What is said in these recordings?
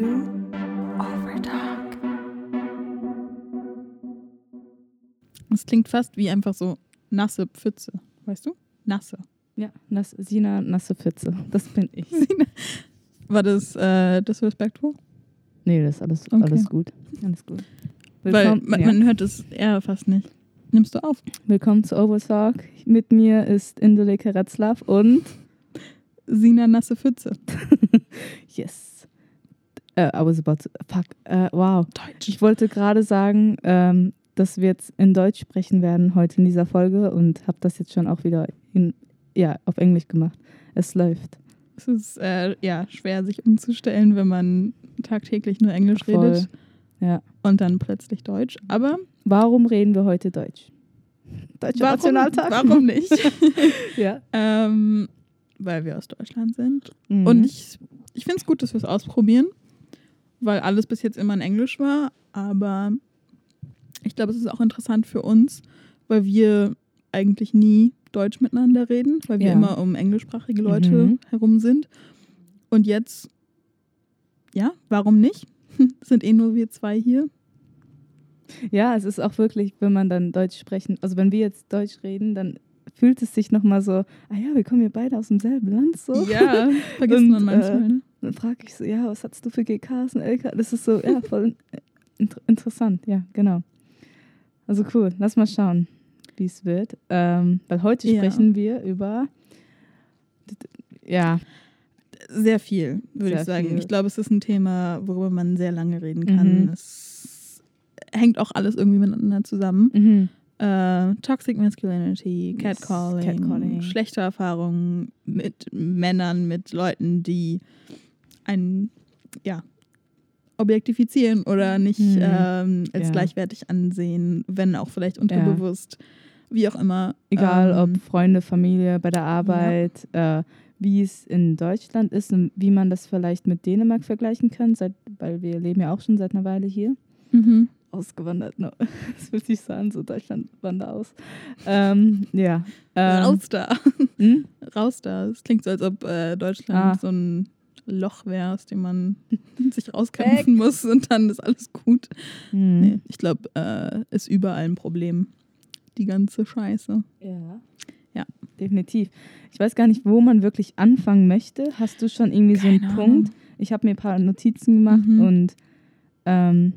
to Overtalk. Es klingt fast wie einfach so nasse Pfütze, weißt du? Nasse. Ja, nass, Sina, nasse Pfütze. Das bin ich. War das äh, disrespectful? Nee, das ist alles, Okay. alles gut. Alles gut. Weil man, ja. man hört es eher fast nicht. Nimmst du auf? Willkommen zu Overtalk. Mit mir ist Indeleke Retzlaff und Sina nasse Pfütze. yes. Äh, I was about to, fuck, äh, wow. Deutsch. Ich wollte gerade sagen, ähm, dass wir jetzt in Deutsch sprechen werden heute in dieser Folge und habe das jetzt schon auch wieder in, ja, auf Englisch gemacht. Es läuft. Es ist äh, ja schwer, sich umzustellen, wenn man tagtäglich nur Englisch Voll. redet Ja. und dann plötzlich Deutsch. Aber Warum reden wir heute Deutsch? Deutscher warum, Nationaltag. warum nicht? ja. ähm, weil wir aus Deutschland sind. Mhm. Und ich, ich finde es gut, dass wir es ausprobieren, weil alles bis jetzt immer in Englisch war. Aber ich glaube, es ist auch interessant für uns, weil wir eigentlich nie Deutsch miteinander reden, weil wir Ja. immer um englischsprachige Leute Mhm. herum sind. Und jetzt, ja, warum nicht? sind eh nur wir zwei hier. Ja, es ist auch wirklich, wenn man dann Deutsch sprechen, also wenn wir jetzt Deutsch reden, dann fühlt es sich nochmal so, ah ja, wir kommen ja beide aus demselben Land so. Ja, vergisst man manchmal. äh, ne? Dann frage ich so, ja, was hattest du für GKs und LK? Das ist so, ja, voll inter interessant, ja, genau. Also cool, lass mal schauen, wie es wird. Ähm, weil heute Ja. sprechen wir über, ja, Sehr viel, würde ich sagen. viel. Ich glaube, es ist ein Thema, worüber man sehr lange reden kann. Mhm. Es hängt auch alles irgendwie miteinander zusammen. mhm. Äh, Toxic Masculinity, Catcalling, Catcalling. schlechte Erfahrungen mit Männern, mit Leuten, die einen, ja, objektifizieren oder nicht Mhm. ähm, als Ja. gleichwertig ansehen, wenn auch vielleicht unterbewusst, wie auch immer. egal Ähm, ob Freunde, Familie, bei der Arbeit, äh, wie es in Deutschland ist und wie man das vielleicht mit Dänemark vergleichen kann, seit, weil wir leben ja auch schon seit einer Weile hier. Mhm. Ausgewandert, no. das sich so an, so Deutschland wandert aus. Ähm, ja. Ähm, Raus da. hm? Raus da. Es klingt so, als ob äh, Deutschland Ah. so ein Loch wäre, aus dem man sich rauskämpfen muss und dann ist alles gut. Hm. Nee, ich glaube, äh, ist überall ein Problem. Die ganze Scheiße. Ja. Ja. Definitiv. Ich weiß gar nicht, wo man wirklich anfangen möchte. Hast du schon irgendwie so einen Keine Punkt? Ich habe mir ein paar Notizen gemacht Mhm. und ähm,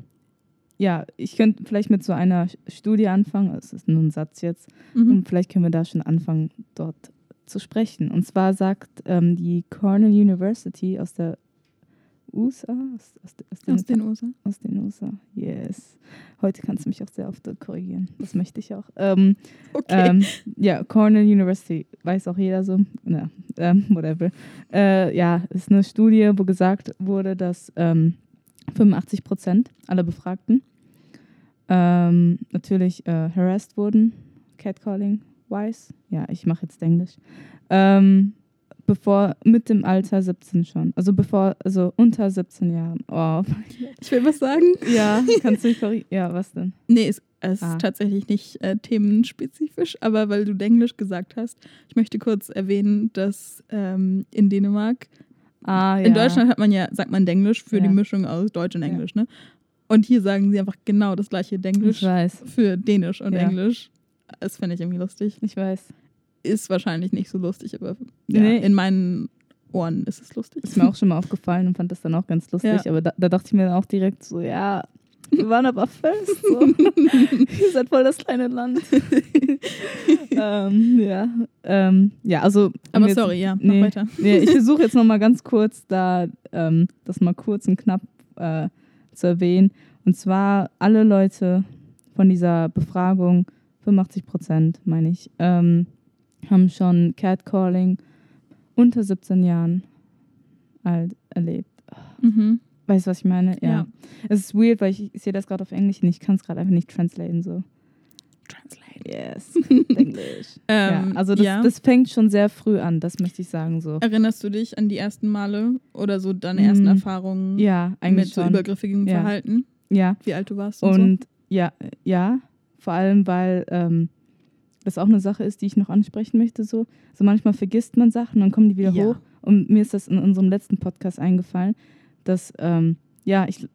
ja, ich könnte vielleicht mit so einer Studie anfangen. Es ist nur ein Satz jetzt. Mhm. Und vielleicht können wir da schon anfangen, dort zu sprechen. Und zwar sagt ähm, die Cornell University aus der USA, aus, aus, aus, den, Aus den USA. aus den USA, yes. Heute kannst du mich auch sehr oft korrigieren. Das möchte ich auch. Ähm, Okay. ähm, ja, Cornell University, weiß auch jeder so. Na, ähm, whatever. Äh, ja, ist eine Studie, wo gesagt wurde, dass ähm, 85 Prozent aller Befragten ähm, natürlich äh, harassed wurden, Catcalling wise. Ja, ich mache jetzt Englisch. Ähm, bevor mit dem Alter 17 schon. Also bevor, also unter 17 Jahren. Oh, ich will was sagen. ja, kannst du mich korrigieren? Ja, was denn? Nee, es, es Ah. ist tatsächlich nicht äh, themenspezifisch, aber weil du Englisch gesagt hast, ich möchte kurz erwähnen, dass ähm, in Dänemark, Ah, ja. in Deutschland hat man ja, sagt man Denglisch für Ja. die Mischung aus Deutsch und Ja. Englisch, ne? Und hier sagen sie einfach genau das gleiche Ich Denglisch für Dänisch und Ja. Englisch. Das finde ich irgendwie lustig. ich weiß. Ist wahrscheinlich nicht so lustig, aber ja, Nee. in meinen Ohren ist es lustig. Ist mir auch schon mal aufgefallen und fand das dann auch ganz lustig. Ja. Aber da, da dachte ich mir dann auch direkt so, ja, wir waren aber fest. So. Ihr seid voll das kleine Land. ähm, ja. Ähm, ja, also. aber jetzt- sorry, ja, mach nee, weiter. Nee, ich versuche jetzt noch mal ganz kurz da ähm, das mal kurz und knapp äh, zu erwähnen. Und zwar alle Leute von dieser Befragung, 85 Prozent meine ich, ähm, haben schon Catcalling unter 17 Jahren alt erlebt. Mhm. Weißt du, was ich meine? Ja. Es ist weird, weil ich, ich sehe das gerade auf Englisch und ich kann es gerade einfach nicht translaten so. Translate. Yes, Englisch. ja, Ähm, also das, ja. das fängt schon sehr früh an, das möchte ich sagen so. Erinnerst du dich an die ersten Male oder so deine ersten Mm, Erfahrungen Ja, mit eigentlich so schon. übergriffigem Ja. Verhalten? Ja, Wie alt du warst und, und ja, ja, vor allem, weil ähm, das auch eine Sache ist, die ich noch ansprechen möchte. So, so manchmal vergisst man Sachen, dann kommen die wieder Ja. hoch. Und mir ist das in unserem letzten Podcast eingefallen, dass ähm, ja, ich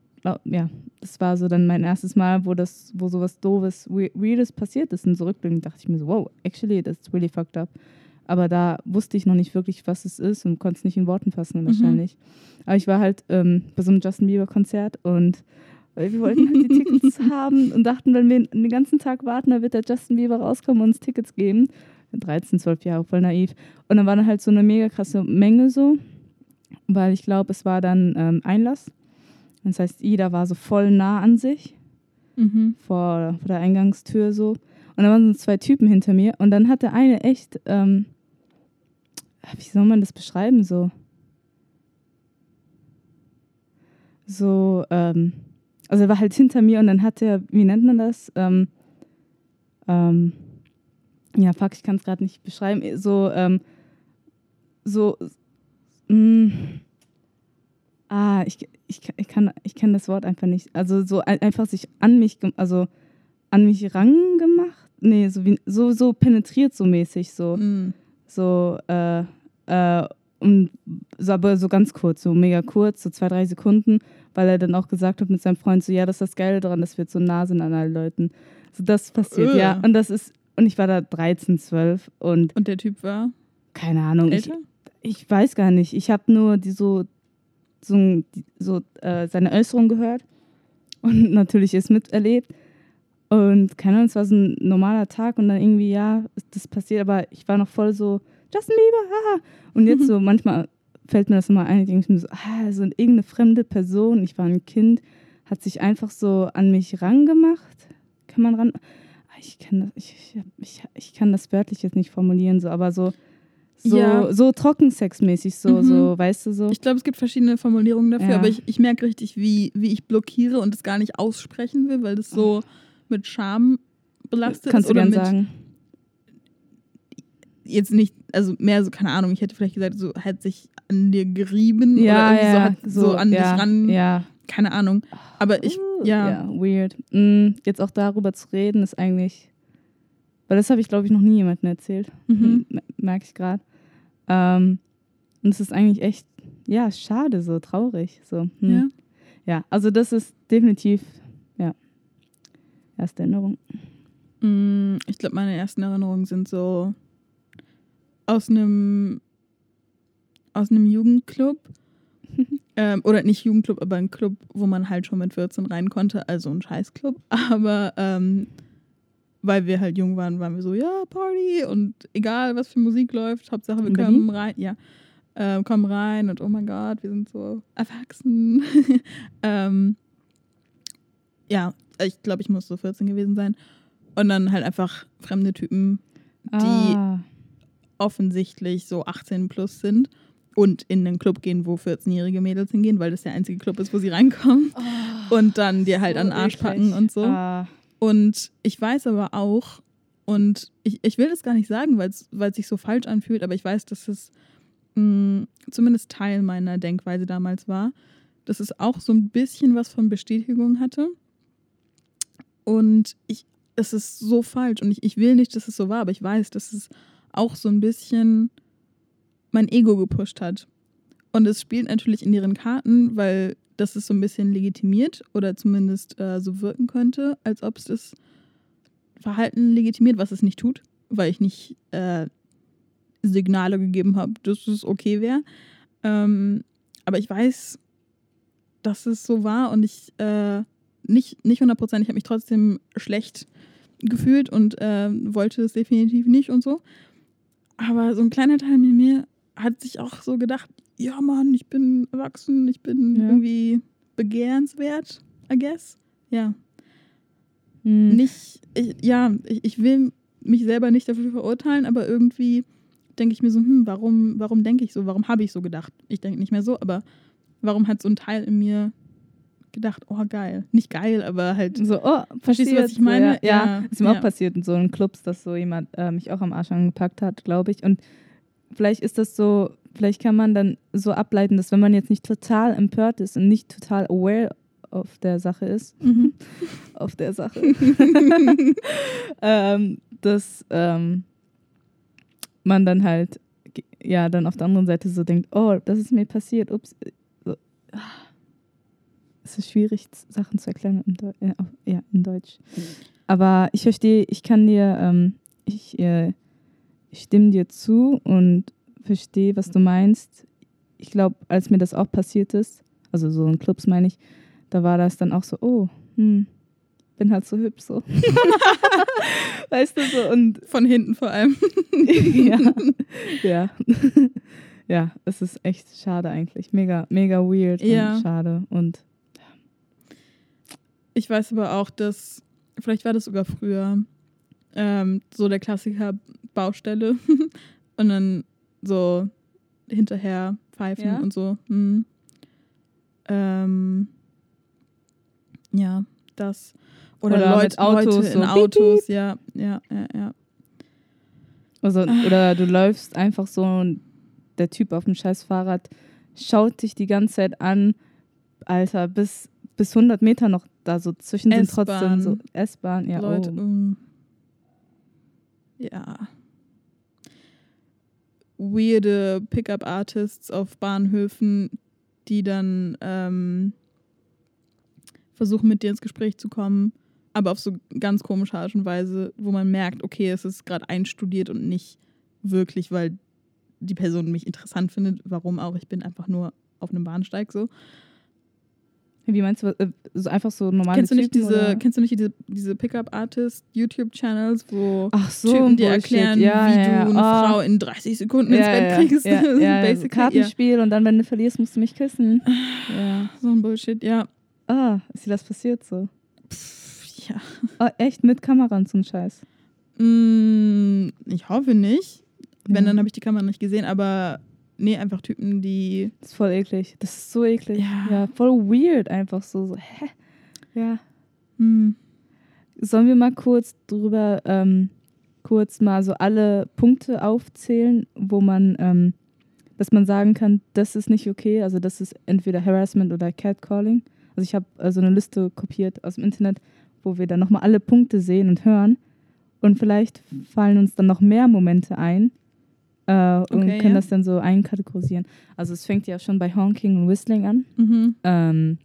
ja, das war so dann mein erstes Mal, wo das, wo sowas doofes, we- weirdes passiert ist. Und zurückblickend dachte ich mir so, wow, actually, that's really fucked up. Aber da wusste ich noch nicht wirklich, was es ist und konnte es nicht in Worten fassen wahrscheinlich. Aber ich war halt ähm, bei so einem Justin Bieber-Konzert und äh, wir wollten halt die Tickets haben und dachten, wenn wir den ganzen Tag warten, dann wird der Justin Bieber rauskommen und uns Tickets geben. 13, 12 Jahre, voll naiv. Und dann war dann halt so eine mega krasse Menge so, weil ich glaube, es war dann ähm, Einlass. Das heißt, jeder war so voll nah an sich Mhm. vor, vor der Eingangstür so. Und da waren so zwei Typen hinter mir. Und dann hat der eine echt, ähm, wie soll man das beschreiben, so. So, ähm, also er war halt hinter mir und dann hat er, wie nennt man das? Ähm, ähm, ja, fuck, ich kann es gerade nicht beschreiben. So, ähm, so, mh, ah, ich, ich, ich kann, ich kenne das Wort einfach nicht. Also so ein, einfach sich an mich, also an mich rangemacht. Nee, so, wie, so, so penetriert so mäßig, so, Mhm. so, äh, äh, und so, aber so ganz kurz, so mega kurz, so zwei, drei Sekunden, weil er dann auch gesagt hat mit seinem Freund so, ja, das ist das Geile daran, dass wir jetzt so nah sind an allen Leuten. So, das passiert, Äh. ja. Und das ist, und ich war da 13, 12 und Und der Typ war keine Ahnung, ich, älter? ich weiß gar nicht. Ich habe nur die so, so, so äh, seine Äußerung gehört und natürlich es miterlebt. Und keine Ahnung, es war so ein normaler Tag und dann irgendwie, ja, ist das passiert, aber ich war noch voll so, Justin Bieber, haha. Und jetzt so, manchmal fällt mir das immer ein, ich denke mir so, ah, so irgendeine fremde Person, ich war ein Kind, hat sich einfach so an mich rangemacht. Kann man ran. Ah, Ich kann das, ich, ich, ich kann das wörtlich jetzt nicht formulieren, so, aber so, so, Ja. so trockensexmäßig, so, Mhm. so, weißt du, so. Ich glaube, es gibt verschiedene Formulierungen dafür, Ja. aber ich, ich merke richtig, wie, wie ich blockiere und es gar nicht aussprechen will, weil das so mit Scham belastet Kannst ist. du Oder gern mit sagen. Jetzt nicht, also mehr so, keine Ahnung, ich hätte vielleicht gesagt, so hat sich an dir gerieben Ja, oder irgendwie so ja, hat so, an ja, dich ran, Ja, keine Ahnung. Aber ich, Uh, ja, weird. Mm, jetzt auch darüber zu reden, ist eigentlich. Weil das habe ich, glaube ich, noch nie jemandem erzählt. Mhm. Merke ich gerade. Ähm, und es ist eigentlich echt, ja, schade, so traurig. So. Hm. ja. ja, also das ist definitiv, ja, erste Erinnerung. Mm, Ich glaube, meine ersten Erinnerungen sind so aus einem aus einem Jugendclub. ähm, oder nicht Jugendclub, aber ein Club, wo man halt schon mit 14 rein konnte, also ein Scheißclub. Aber ähm, weil wir halt jung waren, waren wir so, ja, Party und egal, was für Musik läuft, Hauptsache wir kommen rein. Ja, ähm, kommen rein und oh mein Gott, wir sind so erwachsen. ähm, ja, ich glaube, ich muss so 14 gewesen sein. Und dann halt einfach fremde Typen, Die- ah, offensichtlich so 18 plus sind und in einen Club gehen, wo 14-jährige Mädels hingehen, weil das der einzige Club ist, wo sie reinkommen. Und dann dir halt so an den Arsch packen und so. Ah, Und ich weiß aber auch, und ich, ich will das gar nicht sagen, weil es sich so falsch anfühlt, aber ich weiß, dass es mh, zumindest Teil meiner Denkweise damals war, dass es auch so ein bisschen was von Bestätigung hatte. Und ich, es ist so falsch und ich, ich will nicht, dass es so war, aber ich weiß, dass es auch so ein bisschen mein Ego gepusht hat. Und es spielt natürlich in ihren Karten, weil das ist so ein bisschen legitimiert oder zumindest äh, so wirken könnte, als ob es das Verhalten legitimiert, was es nicht tut, weil ich nicht äh, Signale gegeben habe, dass es okay wäre. Ähm, aber ich weiß, dass es so war und ich äh, nicht, nicht 100%, ich habe mich trotzdem schlecht gefühlt und äh, wollte es definitiv nicht und so. Aber so ein kleiner Teil in mir hat sich auch so gedacht, ja Mann, ich bin erwachsen, ich bin Ja. irgendwie begehrenswert, I guess. Ja, hm. nicht, ich, ja, ich, ich will mich selber nicht dafür verurteilen, aber irgendwie denke ich mir so, hm, warum, warum denke ich so, warum habe ich so gedacht? Ich denke nicht mehr so, aber warum hat so ein Teil in mir gedacht, oh geil, nicht geil, aber halt, So, oh, Verstehst du, was ich meine? Ja, Ja, ja, ist mir ja. auch passiert in so einem Clubs, dass so jemand äh, mich auch am Arsch angepackt hat, glaube ich. Und vielleicht ist das so, vielleicht kann man dann so ableiten, dass wenn man jetzt nicht total empört ist und nicht total aware auf der Sache ist, mhm. auf der Sache, ähm, dass ähm, man dann halt ja dann auf der anderen Seite so denkt, oh, das ist mir passiert, ups. Es ist schwierig, Sachen zu erklären in, Deu äh, ja, in Deutsch. Aber ich verstehe, ich kann dir, ähm, ich, äh, ich stimme dir zu und verstehe, was du meinst. Ich glaube, als mir das auch passiert ist, also so in Clubs meine ich, da war das dann auch so, oh, hm, bin halt so hübsch so. weißt du so und von hinten vor allem. ja. Ja. ja, es ist echt schade eigentlich. Mega, mega weird Ja. und schade. Und Ich weiß aber auch, dass, vielleicht war das sogar früher, ähm, so der Klassiker Baustelle und dann so hinterher pfeifen Ja? und so. Hm. Ähm, ja, das. Oder, Oder Leute, mit Autos, Leute in so Autos, ja, ja, ja, ja. also, oder du läufst einfach so und der Typ auf dem scheiß Fahrrad schaut dich die ganze Zeit an. Alter, bis, bis 100 Meter noch da so zwischen sind trotzdem so S-Bahn. Ja, Leute, oh. mm. ja. Weirde Pickup-Artists auf Bahnhöfen, die dann ähm, versuchen, mit dir ins Gespräch zu kommen, aber auf so ganz komische Art und Weise, wo man merkt, okay, es ist gerade einstudiert und nicht wirklich, weil die Person mich interessant findet. Warum auch? Ich bin einfach nur auf einem Bahnsteig so. Wie meinst du, äh, so einfach so normale Kennst du nicht Typen, diese, oder? kennst du nicht diese, diese Ach Pickup-Artist-YouTube-Channels, wo so, Typen dir erklären, ja, wie ja, du eine Ah. Frau in 30 Sekunden ins Bett kriegst. Ja, ja, ja. Basically, Kartenspiel und dann, wenn du verlierst, musst du mich küssen. Ja. ja. So ein Bullshit, ja. Ah, ist dir das passiert so? Pff, ja. Oh, echt mit Kamera und so ein Scheiß. Mm, ich hoffe nicht. Wenn, dann habe ich die Kamera nicht gesehen, aber nee, einfach Typen, die. Das ist voll eklig. Das ist so eklig. Ja. Ja, voll weird einfach so. so hä? Ja. Hm, Sollen wir mal kurz drüber, ähm, kurz mal so alle Punkte aufzählen, wo man, ähm, dass man sagen kann, das ist nicht okay. Also das ist entweder Harassment oder Catcalling. Also ich habe äh, so eine Liste kopiert aus dem Internet, wo wir dann nochmal alle Punkte sehen und hören. Und vielleicht fallen uns dann noch mehr Momente ein äh, und Okay, können ja. das dann so einkategorisieren. Also es fängt ja schon bei Honking und Whistling an. Mhm. Ähm,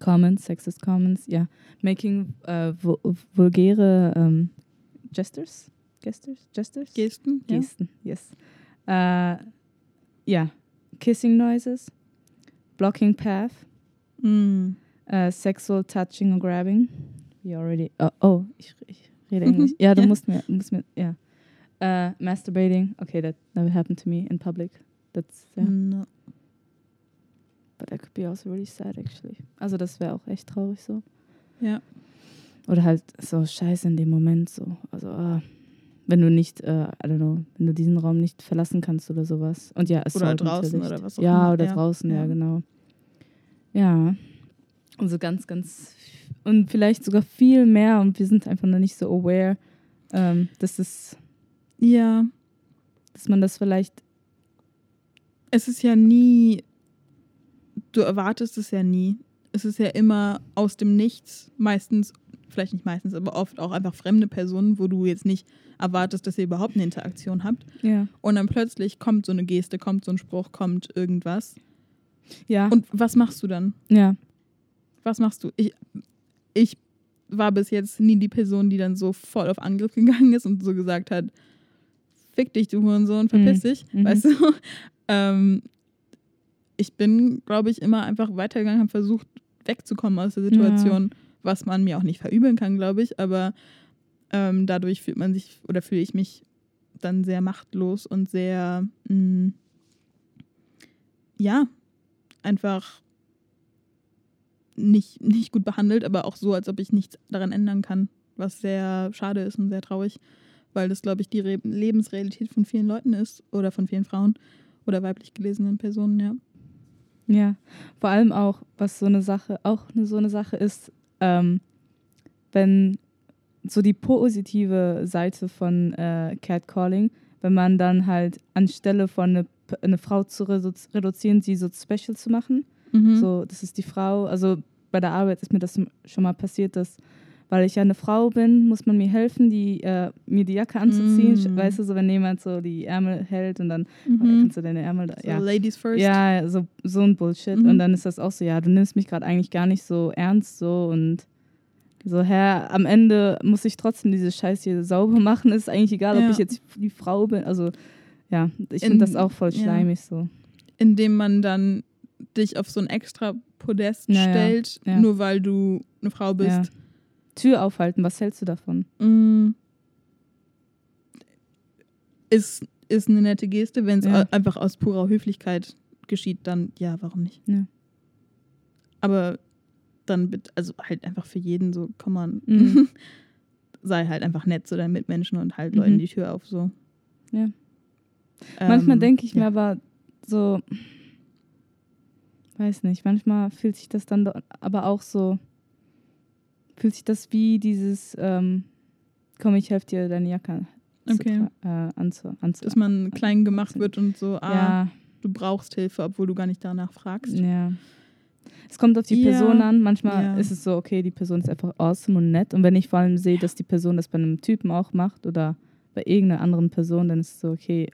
Comments, Sexist Comments, ja. Making äh, vu vulgäre ähm, Gestures? Gestures? Gestures? Gesten? Ja. Gesten, yes. Äh, ja. Kissing noises, blocking path, Mm. äh, sexual touching or grabbing. We already. Oh, oh ich, ich rede Englisch. Ja, du ja. musst mir, musst mir, ja. Äh, masturbating. Okay, that never happened to me in public. That's, ja. No. But that could be also really sad, actually. Also, das wäre auch echt traurig so. Ja. Oder halt so scheiße in dem Moment so. Also, ah, wenn du nicht, äh, I don't know, wenn du diesen Raum nicht verlassen kannst oder sowas. Und ja, es Oder draußen oder was auch Ja, immer, oder ja. draußen, ja. Ja. genau. Ja. Also ganz, ganz. Und vielleicht sogar viel mehr und wir sind einfach noch nicht so aware, ähm, dass, es, Ja. dass man das vielleicht. Es ist ja nie. Du erwartest es ja nie. Es ist ja immer aus dem Nichts, meistens, vielleicht nicht meistens, aber oft auch einfach fremde Personen, wo du jetzt nicht erwartest, dass ihr überhaupt eine Interaktion habt. Ja. Und dann plötzlich kommt so eine Geste, kommt so ein Spruch, kommt irgendwas. Ja. Und was machst du dann? ja. Was machst du? Ich, ich war bis jetzt nie die Person, die dann so voll auf Angriff gegangen ist und so gesagt hat, fick dich, du Hurensohn, verpiss dich, Mhm. weißt du? Ähm, ich bin, glaube ich, immer einfach weitergegangen, habe versucht, wegzukommen aus der Situation, was man mir auch nicht verübeln kann, glaube ich, aber ähm, dadurch fühlt man sich oder fühle ich mich dann sehr machtlos und sehr, mh, ja, einfach nicht, nicht gut behandelt, aber auch so, als ob ich nichts daran ändern kann, was sehr schade ist und sehr traurig, weil das, glaube ich, die Re Lebensrealität von vielen Leuten ist oder von vielen Frauen oder weiblich gelesenen Personen, ja. Ja, vor allem auch, was so eine Sache, auch eine, so eine Sache ist, ähm, wenn so die positive Seite von äh, Catcalling, wenn man dann halt anstelle von eine, eine Frau zu redu reduzieren, sie so special zu machen. Mhm. So, das ist die Frau. Also bei der Arbeit ist mir das schon mal passiert, dass weil ich ja eine Frau bin, muss man mir helfen, die, äh, mir die Jacke anzuziehen. Mm. Weißt du, so wenn jemand so die Ärmel hält und dann Mhm. kannst du deine Ärmel da. So ja. Ladies first. Ja, so, so ein Bullshit. Mhm. Und dann ist das auch so, ja, du nimmst mich gerade eigentlich gar nicht so ernst so und so, Herr, am Ende muss ich trotzdem diese Scheiße hier sauber machen. Ist eigentlich egal, Ja. ob ich jetzt die Frau bin. Also, ja, ich In- finde das auch voll ja. schleimig so. Indem man dann dich auf so ein extra Podest Ja, ja. stellt, Ja. nur weil du eine Frau Ja. bist. Tür aufhalten, was hältst du davon? Mm. Ist, ist eine nette Geste, wenn es Ja. einfach aus purer Höflichkeit geschieht, dann ja, warum nicht? Ja. Aber dann bitte, also halt einfach für jeden so, komm man, Mhm. sei halt einfach nett zu deinen Mitmenschen und halt Mhm. Leuten die Tür auf so. Ja. manchmal Ähm, denke ich mir ja. aber so, weiß nicht, manchmal fühlt sich das dann aber auch so, fühlt sich das wie dieses, ähm, komm, ich helfe dir deine Jacke Okay. äh, anzu, anzu, Dass man klein gemacht wird und so, ah, ja, du brauchst Hilfe, obwohl du gar nicht danach fragst. ja. Es kommt auf die Ja, Person an. Manchmal ja. ist es so, okay, die Person ist einfach awesome und nett. Und wenn ich vor allem sehe, dass die Person das bei einem Typen auch macht oder bei irgendeiner anderen Person, dann ist es so, okay,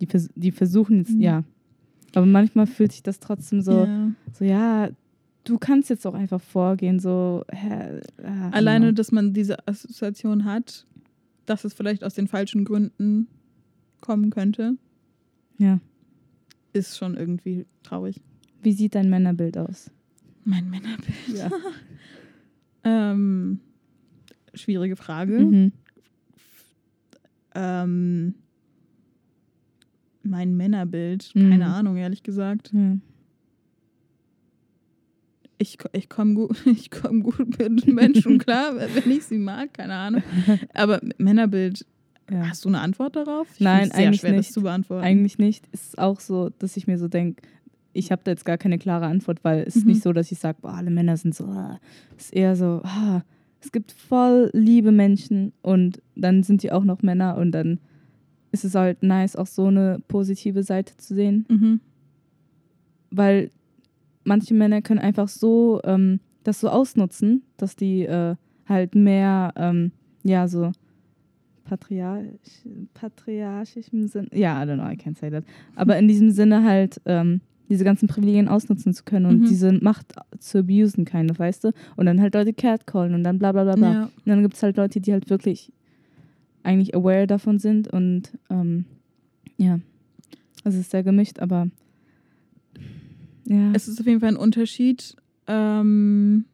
die, die versuchen jetzt, Mhm. ja. Aber manchmal fühlt sich das trotzdem so, Ja. so ja, du kannst jetzt auch einfach vorgehen, so, hä, ah, Alleine, genau. dass man diese Assoziation hat, dass es vielleicht aus den falschen Gründen kommen könnte, Ja. ist schon irgendwie traurig. Wie sieht dein Männerbild aus? Mein Männerbild. Ja. Ähm, schwierige Frage. Mhm. Ähm, mein Männerbild, Mhm. keine Ahnung, ehrlich gesagt. Ja. Ich, ich komme gut, ich komm gut mit Menschen klar, wenn ich sie mag, keine Ahnung. Aber Männerbild, Ja. hast du eine Antwort darauf? Ich Nein, sehr eigentlich schwer, das nicht. zu beantworten. Eigentlich nicht. Es ist auch so, dass ich mir so denke, ich habe da jetzt gar keine klare Antwort, weil es ist Mhm. nicht so, dass ich sage, boah, alle Männer sind so. ah. Es ist eher so, ah, es gibt voll liebe Menschen und dann sind die auch noch Männer und dann ist es halt nice, auch so eine positive Seite zu sehen, Mhm. weil manche Männer können einfach so ähm, das so ausnutzen, dass die äh, halt mehr, ähm, ja, so patriarchisch, patriarchisch im Sinne, ja, I don't know, I can't say that, aber in diesem Sinne halt ähm, diese ganzen Privilegien ausnutzen zu können und Mhm. diese Macht zu abusen, keine, weißt du? Und dann halt Leute catcallen und dann bla bla bla bla. Ja. Und dann gibt es halt Leute, die halt wirklich eigentlich aware davon sind und ähm, ja, es ist sehr gemischt, aber ja. Es ist auf jeden Fall ein Unterschied. Ähm,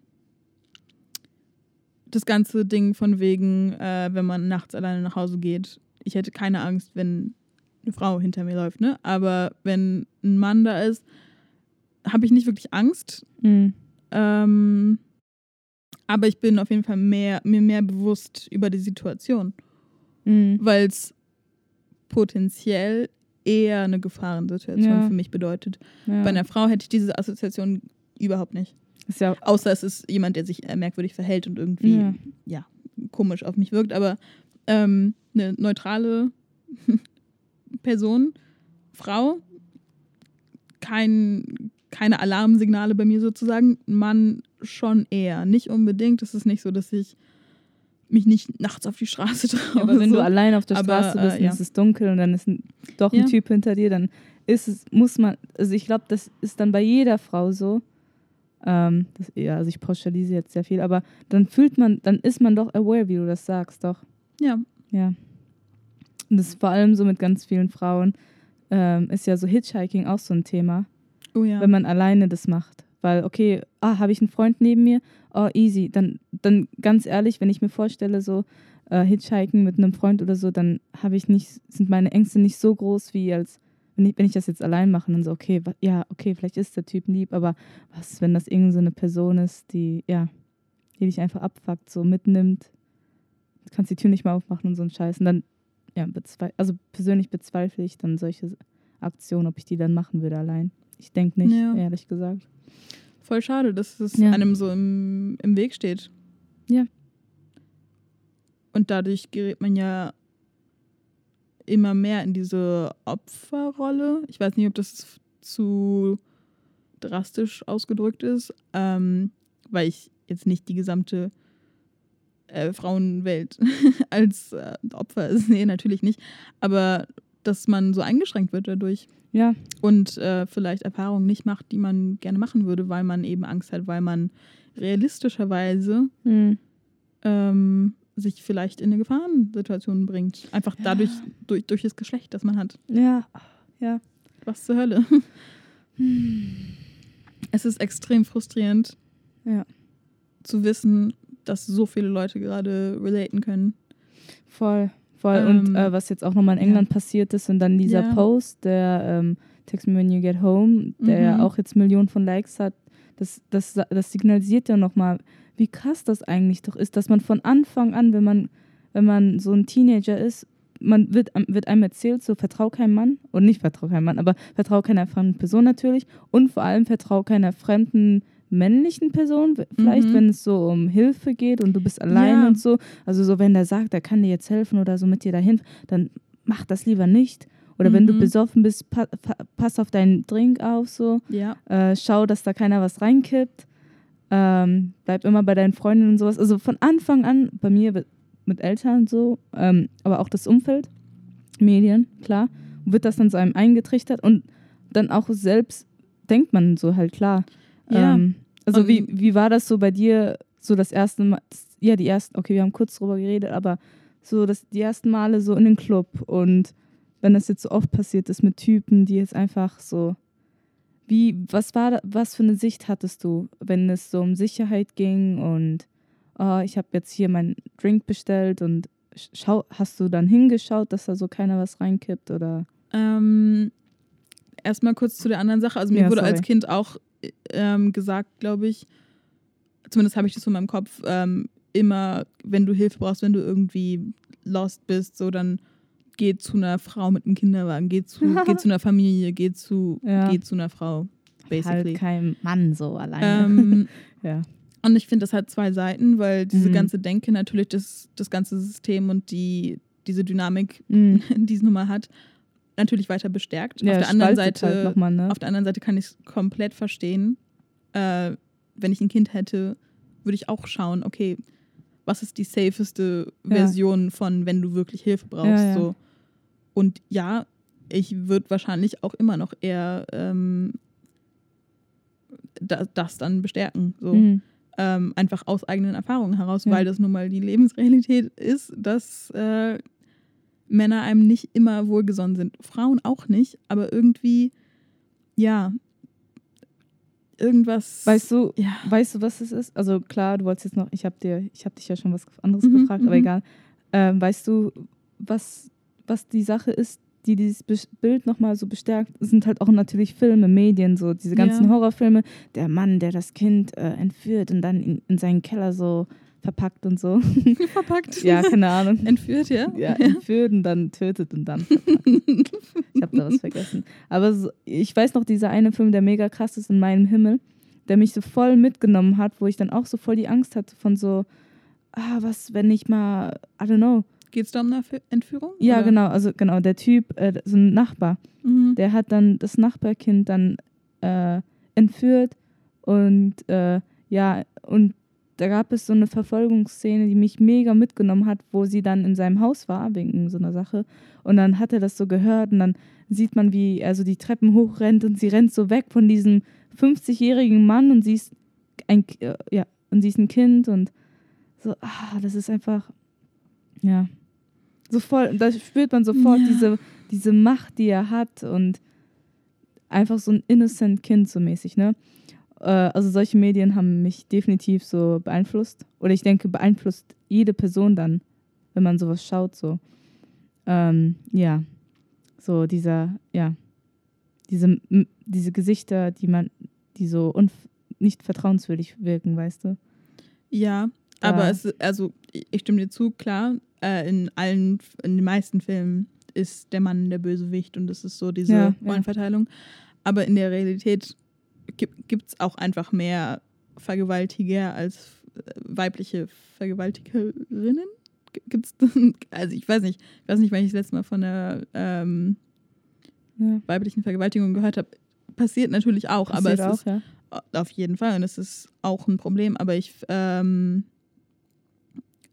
das ganze Ding von wegen, äh, wenn man nachts alleine nach Hause geht. Ich hätte keine Angst, wenn eine Frau hinter mir läuft, ne? Aber wenn ein Mann da ist, habe ich nicht wirklich Angst. Mhm. Ähm, aber ich bin auf jeden Fall mehr, mir mehr bewusst über die Situation, Mhm. weil es potenziell eher eine Gefahrensituation Ja. für mich bedeutet. Ja. Bei einer Frau hätte ich diese Assoziation überhaupt nicht. ja Außer es ist jemand, der sich äh, merkwürdig verhält und irgendwie Ja. ja. komisch auf mich wirkt. Aber ähm, eine neutrale Person, Frau, kein, keine Alarmsignale bei mir sozusagen. Mann schon eher. Nicht unbedingt. Es ist nicht so, dass ich mich nicht nachts auf die Straße traue. aber wenn so. du allein auf der Aber, Straße bist äh, und ja. es ist dunkel und dann ist ein, doch ein Ja. Typ hinter dir, dann ist es, muss man, also ich glaube, das ist dann bei jeder Frau so. Ähm, das, ja, also ich pauschalisiere jetzt sehr viel, aber dann fühlt man, dann ist man doch aware, wie du das sagst, doch. ja. Ja. Und das ist vor allem so mit ganz vielen Frauen, ähm, ist ja so Hitchhiking auch so ein Thema, Oh ja. wenn man alleine das macht. Weil, okay, ah, habe ich einen Freund neben mir? Oh, easy. Dann, dann ganz ehrlich, wenn ich mir vorstelle, so äh, Hitchhiken mit einem Freund oder so, dann habe ich nicht, sind meine Ängste nicht so groß, wie als wenn ich, wenn ich das jetzt allein mache und so, okay, ja, okay, vielleicht ist der Typ lieb, aber was, wenn das irgendeine so eine Person ist, die, ja, die dich einfach abfuckt, so mitnimmt, du kannst die Tür nicht mehr aufmachen und so ein Scheiß. Und dann, ja, bezweifle, also persönlich bezweifle ich dann solche Aktionen, ob ich die dann machen würde allein. Ich denke nicht, Ja. ehrlich gesagt. Voll schade, dass es Ja. einem so im, im Weg steht. Ja. Und dadurch gerät man ja immer mehr in diese Opferrolle. Ich weiß nicht, ob das zu drastisch ausgedrückt ist, ähm, weil ich jetzt nicht die gesamte äh, Frauenwelt als äh, Opfer. Nee, natürlich nicht. Aber dass man so eingeschränkt wird dadurch Ja, und äh, vielleicht Erfahrungen nicht macht, die man gerne machen würde, weil man eben Angst hat, weil man realistischerweise hm. ähm, sich vielleicht in eine Gefahrensituation bringt. Einfach Ja. dadurch, durch, durch das Geschlecht, das man hat. ja, ja. Was zur Hölle. Es ist extrem frustrierend Ja. zu wissen, dass so viele Leute gerade relaten können. Voll, voll. Ähm, und äh, was jetzt auch nochmal in England passiert ist und dann dieser Ja. Post, der ähm, Text me when you get home, der Mhm. ja auch jetzt Millionen von Likes hat, das, das, das signalisiert ja nochmal, wie krass das eigentlich doch ist, dass man von Anfang an, wenn man, wenn man so ein Teenager ist, man wird, wird einem erzählt, so vertrau keinem Mann, und nicht vertrau keinem Mann, aber vertrau keiner fremden Person natürlich und vor allem vertrau keiner fremden männlichen Person, vielleicht Mhm. wenn es so um Hilfe geht und du bist allein Ja. und so, also so wenn der sagt, er kann dir jetzt helfen oder so mit dir dahin, dann mach das lieber nicht. Oder wenn du Mhm. besoffen bist, pa pa pass auf deinen Drink auf, so. Ja. Äh, schau, dass da keiner was reinkippt. Ähm, bleib immer bei deinen Freunden und sowas. Also von Anfang an, bei mir mit- mit Eltern so, ähm, aber auch das Umfeld, Medien, klar, wird das dann so einem eingetrichtert und dann auch selbst denkt man so halt klar. Ja. Ähm, also Und- wie, wie war das so bei dir, so das erste Mal, ja, die ersten, okay, wir haben kurz drüber geredet, aber so das, die ersten Male so in den Club und wenn das jetzt so oft passiert ist mit Typen, die jetzt einfach so, wie, was war da, was für eine Sicht hattest du, wenn es so um Sicherheit ging und oh, ich habe jetzt hier meinen Drink bestellt und schau, hast du dann hingeschaut, dass da so keiner was reinkippt oder? Ähm, Erstmal kurz zu der anderen Sache. Also mir Ja, wurde sorry. als Kind auch ähm, gesagt, glaube ich, zumindest habe ich das so in meinem Kopf, ähm, immer, wenn du Hilfe brauchst, wenn du irgendwie lost bist, so dann geh zu einer Frau mit einem Kinderwagen, geh zu, geh zu einer Familie, geh zu, Ja. geh zu einer Frau, basically. Halt kein Mann so alleine. Ähm, ja. und ich finde, das hat zwei Seiten, weil diese Mhm. ganze Denke natürlich das, das ganze System und die, diese Dynamik, Mhm. die es nun mal hat, natürlich weiter bestärkt. Ja, auf der anderen Seite, halt noch mal, ne? auf der anderen Seite kann ich es komplett verstehen. Äh, wenn ich ein Kind hätte, würde ich auch schauen, okay, was ist die safeste Ja. Version von, wenn du wirklich Hilfe brauchst. Ja. So. Und ja, ich würde wahrscheinlich auch immer noch eher ähm, da, das dann bestärken. So. Mhm. Ähm, einfach aus eigenen Erfahrungen heraus, Ja. weil das nun mal die Lebensrealität ist, dass äh, Männer einem nicht immer wohlgesonnen sind. Frauen auch nicht, aber irgendwie, ja, irgendwas. Weißt du, ja. weißt du, was es ist? Also klar, du wolltest jetzt noch, ich habe dir, ich habe dich ja schon was anderes Mhm, gefragt, aber mhm. egal. Ähm, weißt du, was, was die Sache ist, die dieses Bild nochmal so bestärkt, Es sind halt auch natürlich Filme, Medien, so diese ganzen Ja. Horrorfilme. Der Mann, der das Kind äh, entführt und dann in, in seinen Keller so verpackt und so. verpackt. ja, keine Ahnung. Entführt, ja? Ja, entführt und dann tötet und dann verpackt. Ich habe da was vergessen. Aber so, ich weiß noch, dieser eine Film, der mega krass ist in meinem Himmel, der mich so voll mitgenommen hat, wo ich dann auch so voll die Angst hatte von so, ah, was, wenn ich mal, I don't know. Geht es da um eine Entführung? Ja, oder? genau, also genau, der Typ, äh, so ein Nachbar, Mhm. der hat dann das Nachbarkind dann äh, entführt und äh, ja, und da gab es so eine Verfolgungsszene, die mich mega mitgenommen hat, wo sie dann in seinem Haus war, wegen so einer Sache. Und dann hat er das so gehört und dann sieht man, wie er so die Treppen hochrennt und sie rennt so weg von diesem 50-jährigen Mann und sie ist ein, äh, ja, und sie ist ein Kind und so, ah, das ist einfach, ja, so voll, da spürt man sofort Ja. diese, diese Macht, die er hat und einfach so ein innocent Kind so mäßig, ne? Äh, Also solche Medien haben mich definitiv so beeinflusst. Oder ich denke, beeinflusst jede Person dann, wenn man sowas schaut, so. Ähm, ja. So dieser, ja. Diese, diese Gesichter, die man, die so nicht vertrauenswürdig wirken, weißt du? Ja, aber Ja. es, also ich stimme dir zu, klar, äh, in allen, in den meisten Filmen ist der Mann der Bösewicht und das ist so diese Ja, ja. Rollenverteilung. Aber in der Realität gibt es auch einfach mehr Vergewaltiger als äh, weibliche Vergewaltigerinnen. Gibt's also ich weiß nicht, ich weiß nicht, wann ich das letzte Mal von einer ähm, Ja. weiblichen Vergewaltigung gehört habe. Passiert natürlich auch, aber Passiert es auch, ist ja. auf jeden Fall und es ist auch ein Problem, aber ich ähm,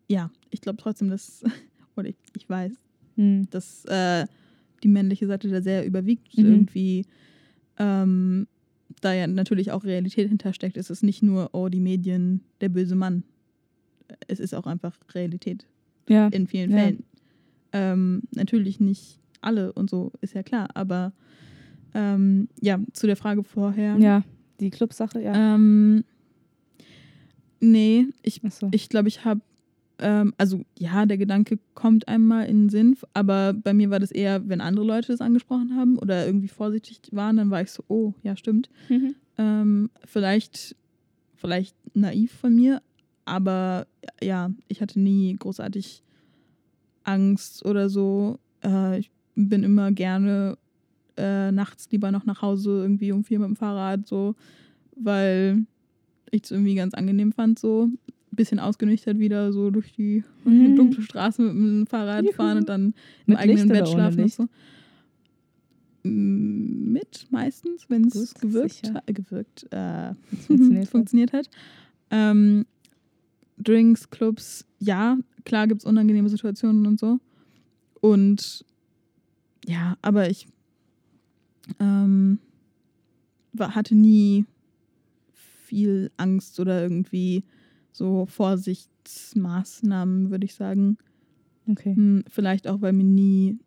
ja, ich glaube trotzdem, dass, oder ich, ich weiß, Hm. dass äh, die männliche Seite da sehr überwiegt. Mhm. Irgendwie, ähm, da ja natürlich auch Realität hintersteckt. Es ist nicht nur, oh, die Medien, der böse Mann. Es ist auch einfach Realität Ja. in vielen Ja. Fällen. Ähm, natürlich nicht alle und so, ist ja klar, aber ähm, ja, zu der Frage vorher. Ja, die Clubsache, ja. Ähm, nee, ich Achso. ich glaube, ich habe, ähm, also ja, der Gedanke kommt einmal in den Sinn, aber bei mir war das eher, wenn andere Leute das angesprochen haben oder irgendwie vorsichtig waren, dann war ich so, oh, ja, stimmt. Mhm. Ähm, vielleicht, vielleicht naiv von mir, aber ja, ich hatte nie großartig Angst oder so. Äh, ich bin immer gerne äh, nachts lieber noch nach Hause irgendwie um vier mit dem Fahrrad, so, weil ich es irgendwie ganz angenehm fand, so. Bisschen ausgenüchtert wieder, so durch die Mhm. dunkle Straße mit dem Fahrrad Juhu. fahren und dann im Mit eigenen Licht Bett schlafen und so. Mm, Mit meistens, wenn es gewirkt, ha- gewirkt äh, funktioniert hat. funktioniert hat. Ähm, Drinks, Clubs, ja, klar gibt es unangenehme Situationen und so. Und ja, aber ich ähm, hatte nie viel Angst oder irgendwie so Vorsichtsmaßnahmen, würde ich sagen. Okay. Hm, vielleicht auch, weil mir nie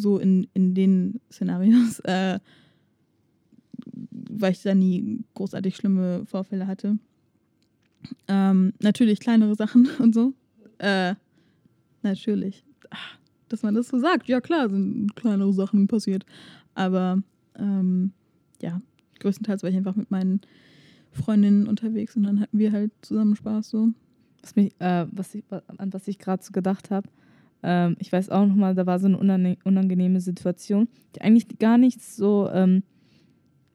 so in, in den Szenarios, äh, weil ich da nie großartig schlimme Vorfälle hatte. Ähm, natürlich kleinere Sachen und so. Äh, natürlich. Ach, dass man das so sagt. Ja, klar, sind kleinere Sachen passiert. Aber ähm, ja, größtenteils war ich einfach mit meinen Freundinnen unterwegs und dann hatten wir halt zusammen Spaß so. Was mich, äh, was ich, an was ich gerade so gedacht habe, ähm, ich weiß auch noch mal, da war so eine unangenehme Situation, die eigentlich gar nichts so, ähm,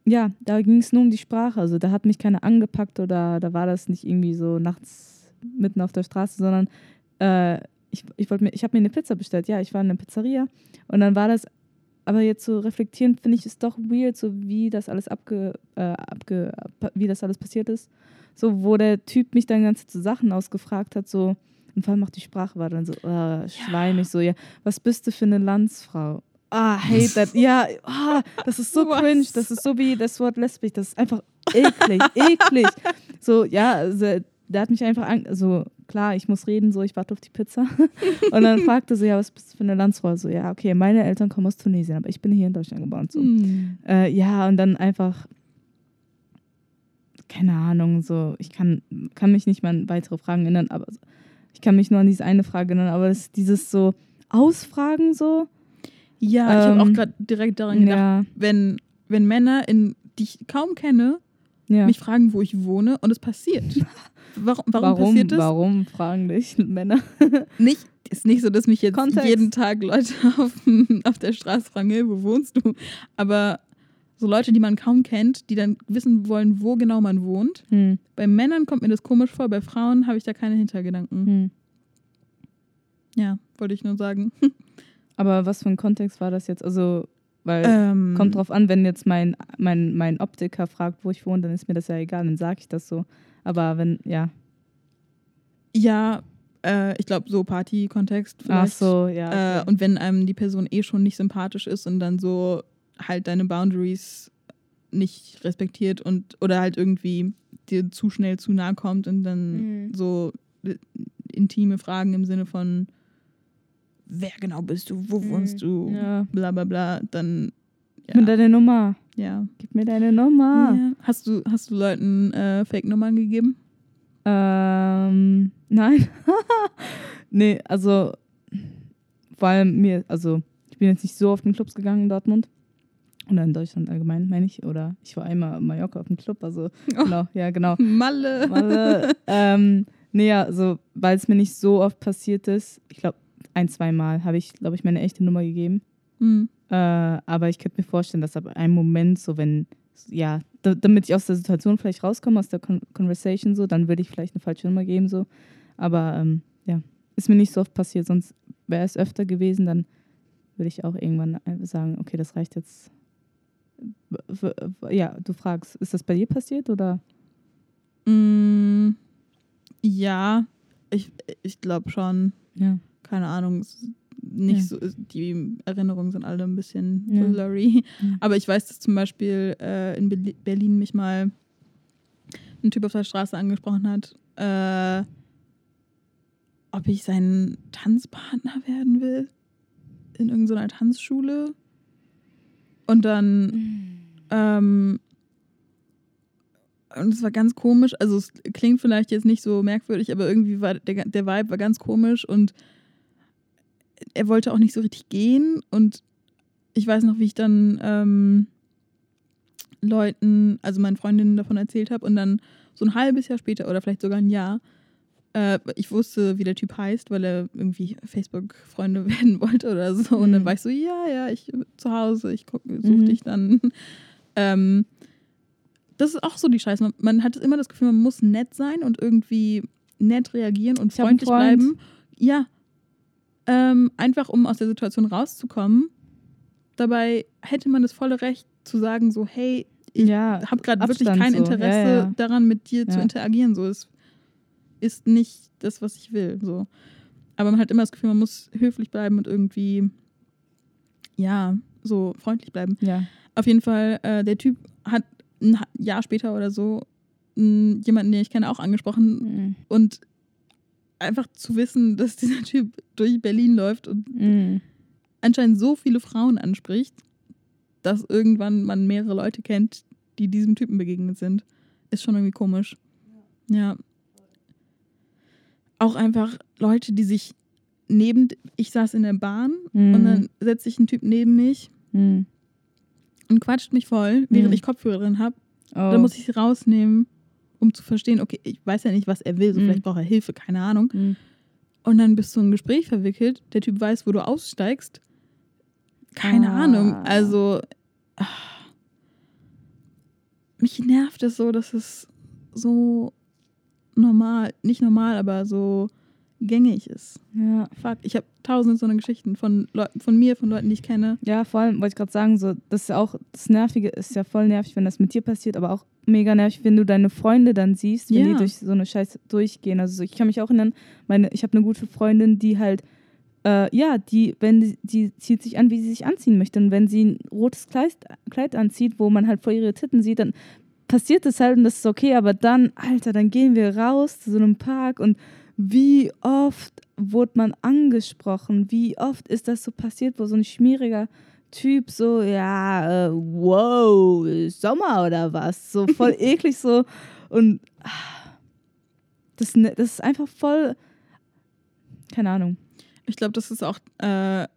ja, da ging es nur um die Sprache. Also da hat mich keiner angepackt oder da war das nicht irgendwie so nachts mitten auf der Straße, sondern äh, ich, ich, ich habe mir eine Pizza bestellt. Ja, ich war in einer Pizzeria und dann war das, aber jetzt so reflektieren finde ich es doch weird, so wie das alles abge, äh, abge, wie das alles passiert ist. So, wo der Typ mich dann ganz zu Sachen ausgefragt hat, so, und vor allem auch die Sprache war dann so, äh, schleimig, so, ja, was bist du für eine Landsfrau? Ah, hate that. Ja, ah, das ist so Was? cringe. Das ist so wie das Wort lesbisch. Das ist einfach eklig, eklig. So, ja, also, der hat mich einfach, also klar, ich muss reden, so, ich warte auf die Pizza. Und dann fragte sie, ja, was bist du für eine Landsfrau? So, ja, okay, meine Eltern kommen aus Tunesien, aber ich bin hier in Deutschland geboren. So. Hm. Äh, ja, und dann einfach, keine Ahnung, so, ich kann, kann mich nicht mal an weitere Fragen erinnern, aber ich kann mich nur an diese eine Frage erinnern, aber das, dieses so Ausfragen so. Ja, ich habe Ähm, auch gerade direkt daran gedacht, Ja, wenn, wenn Männer, in, die ich kaum kenne, ja. mich fragen, wo ich wohne und es passiert. Warum, warum, warum, passiert das? warum fragen dich Männer? Nicht, ist nicht so, dass mich jetzt Kontext. jeden Tag Leute auf, auf der Straße fragen, hey, wo wohnst du? Aber so Leute, die man kaum kennt, die dann wissen wollen, wo genau man wohnt. Hm, Bei Männern kommt mir das komisch vor, bei Frauen habe ich da keine Hintergedanken. hm. Ja, wollte ich nur sagen. Aber was für ein Kontext war das jetzt? Also, weil Ähm, kommt drauf an, wenn jetzt mein, mein, mein Optiker fragt, wo ich wohne, dann ist mir das ja egal, dann sage ich das so. Aber wenn, ja. Ja, äh, ich glaube, so Party-Kontext Ach so, ja. Äh, okay. und wenn einem die Person eh schon nicht sympathisch ist und dann so halt deine Boundaries nicht respektiert und oder halt irgendwie dir zu schnell zu nahe kommt und dann Mhm. so äh, intime Fragen im Sinne von wer genau bist du, wo wohnst du. Ja. bla bla bla, dann Gib mir ja. deine Nummer. ja. Gib mir deine Nummer. ja. Hast du hast du Leuten äh, Fake-Nummern gegeben? Ähm, nein. nee, also vor allem mir, also ich bin jetzt nicht so oft in Clubs gegangen in Dortmund. Oder in Deutschland allgemein, meine ich. Oder ich war einmal in Mallorca auf dem Club, also genau, ja, genau. Malle. Malle, ähm, nee, ja, also, weil es mir nicht so oft passiert ist, ich glaube, ein, zwei Mal habe ich, glaube ich, meine echte Nummer gegeben. Hm. Äh, aber ich könnte mir vorstellen, dass ab einem Moment, so wenn, ja, da, damit ich aus der Situation vielleicht rauskomme, aus der Con Conversation, so, dann würde ich vielleicht eine falsche Nummer geben, so. Aber ähm, ja, ist mir nicht so oft passiert. Sonst wäre es öfter gewesen, dann würde ich auch irgendwann äh, sagen, okay, das reicht jetzt. Ja, du fragst, ist das bei dir passiert oder? Mm, ja, Ich, ich glaube schon. Ja. Keine Ahnung. Nicht Ja. so, die Erinnerungen sind alle ein bisschen Ja. blurry. Ja. Aber ich weiß, dass zum Beispiel äh, in Berli- Berlin mich mal ein Typ auf der Straße angesprochen hat, äh, ob ich sein Tanzpartner werden will in irgendeiner Tanzschule. Und dann, ähm, und es war ganz komisch. Also es klingt vielleicht jetzt nicht so merkwürdig, aber irgendwie war der, der Vibe war ganz komisch und er wollte auch nicht so richtig gehen. Und ich weiß noch, wie ich dann ähm, Leuten, also meinen Freundinnen davon erzählt habe und dann so ein halbes Jahr später oder vielleicht sogar ein Jahr, äh, ich wusste, wie der Typ heißt, weil er irgendwie Facebook-Freunde werden wollte oder so. Und dann Mhm. war ich so, ja, ja, ich bin zu Hause, ich suche Mhm. dich dann. ähm, das ist auch so die Scheiße. Man, man hat immer das Gefühl, man muss nett sein und irgendwie nett reagieren und freundlich Freund. bleiben. Ja. Ähm, einfach um aus der Situation rauszukommen. Dabei hätte man das volle Recht zu sagen, so, hey, ich ja, habe gerade wirklich kein so. Interesse Ja, ja. daran, mit dir zu interagieren. So, es ist nicht das, was ich will. So. Aber man hat immer das Gefühl, man muss höflich bleiben und irgendwie, ja, so freundlich bleiben. ja. Auf jeden Fall, äh, der Typ hat ein Jahr später oder so jemanden, den ich kenne, auch angesprochen. Mhm. Und einfach zu wissen, dass dieser Typ durch Berlin läuft und Mhm. anscheinend so viele Frauen anspricht, dass irgendwann man mehrere Leute kennt, die diesem Typen begegnet sind, ist schon irgendwie komisch. Ja. Auch einfach Leute, die sich neben, ich saß in der Bahn Mhm. und dann setzt sich ein Typ neben mich Mhm. und quatscht mich voll, während Mhm. ich Kopfhörer drin habe. Oh. Dann muss ich sie rausnehmen, um zu verstehen, okay, ich weiß ja nicht, was er will, so Mhm. vielleicht braucht er Hilfe, keine Ahnung. Mhm. Und dann bist du in ein Gespräch verwickelt, der Typ weiß, wo du aussteigst. Keine Ah. Ahnung. Also, ah. mich nervt es so, dass es so normal, nicht normal, aber so gängig ist. Ja. Fuck, ich habe tausende so eine Geschichten von Leuten, von mir, von Leuten, die ich kenne. Ja, vor allem wollte ich gerade sagen, so, das ist ja auch, das Nervige ist ja voll nervig, wenn das mit dir passiert, aber auch mega nervig, wenn du deine Freunde dann siehst, wenn Ja. die durch so eine Scheiße durchgehen. Also so, ich kann mich auch erinnern, meine, ich habe eine gute Freundin, die halt, äh, ja, die, wenn die, die zieht sich an, wie sie sich anziehen möchte. Und wenn sie ein rotes Kleid, Kleid anzieht, wo man halt vor ihre Titten sieht, dann passiert das halt und das ist okay, aber dann, Alter, dann gehen wir raus zu so einem Park und wie oft wurde man angesprochen? Wie oft ist das so passiert, wo so ein schmieriger Typ so, ja, äh, wow, Sommer oder was? So voll eklig so. Und ah, das, ne- das ist einfach voll, keine Ahnung. Ich glaube, das ist auch, äh,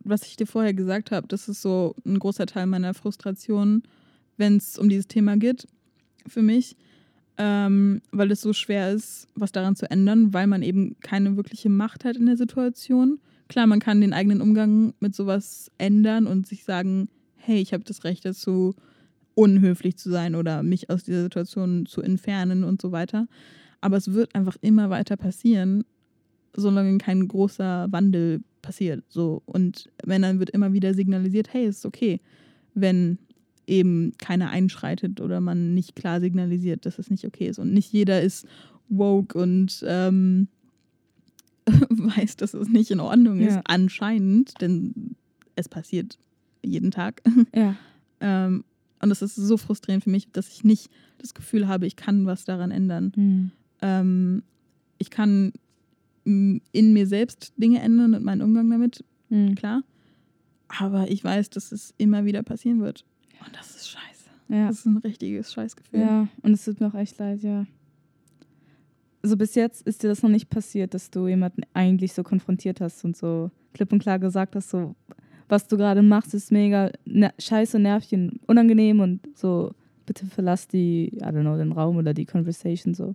was ich dir vorher gesagt habe, das ist so ein großer Teil meiner Frustration, wenn es um dieses Thema geht, für mich, ähm, weil es so schwer ist, was daran zu ändern, weil man eben keine wirkliche Macht hat in der Situation. Klar, man kann den eigenen Umgang mit sowas ändern und sich sagen, hey, ich habe das Recht dazu, unhöflich zu sein oder mich aus dieser Situation zu entfernen und so weiter. Aber es wird einfach immer weiter passieren, solange kein großer Wandel passiert. So. Und wenn dann wird immer wieder signalisiert, hey, es ist okay, wenn eben keiner einschreitet oder man nicht klar signalisiert, dass es nicht okay ist. Und nicht jeder ist woke und ähm, weiß, dass es nicht in Ordnung ist, Ja. anscheinend, denn es passiert jeden Tag. Ja. ähm, und das ist so frustrierend für mich, dass ich nicht das Gefühl habe, ich kann was daran ändern. Hm. Ähm, ich kann in mir selbst Dinge ändern und meinen Umgang damit, Hm. klar. Aber ich weiß, dass es immer wieder passieren wird. Und das ist scheiße. Ja. Das ist ein richtiges Scheißgefühl. Ja, und es tut mir auch echt leid, ja. Also bis jetzt ist dir das noch nicht passiert, dass du jemanden eigentlich so konfrontiert hast und so klipp und klar gesagt hast, so, was du gerade machst, ist mega ne scheiße, nervig und unangenehm und so, bitte verlass die, I don't know, den Raum oder die Conversation so.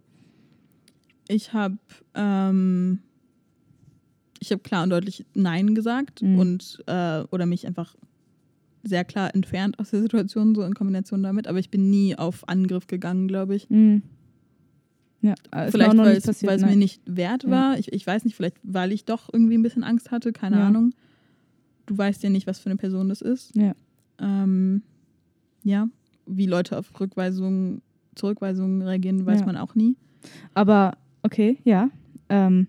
Ich habe ähm, ich habe klar und deutlich Nein gesagt Mhm. und äh, oder mich einfach sehr klar entfernt aus der Situation, so in Kombination damit. Aber ich bin nie auf Angriff gegangen, glaube ich. Mhm. Ja, auch vielleicht, weil es, mir nicht wert Ja. war. Ich, ich weiß nicht, vielleicht, weil ich doch irgendwie ein bisschen Angst hatte, keine Ja. Ahnung. Du weißt ja nicht, was für eine Person das ist. Ja. Ähm, ja, wie Leute auf Rückweisungen, Zurückweisungen reagieren, weiß Ja. man auch nie. Aber okay, ja. ähm,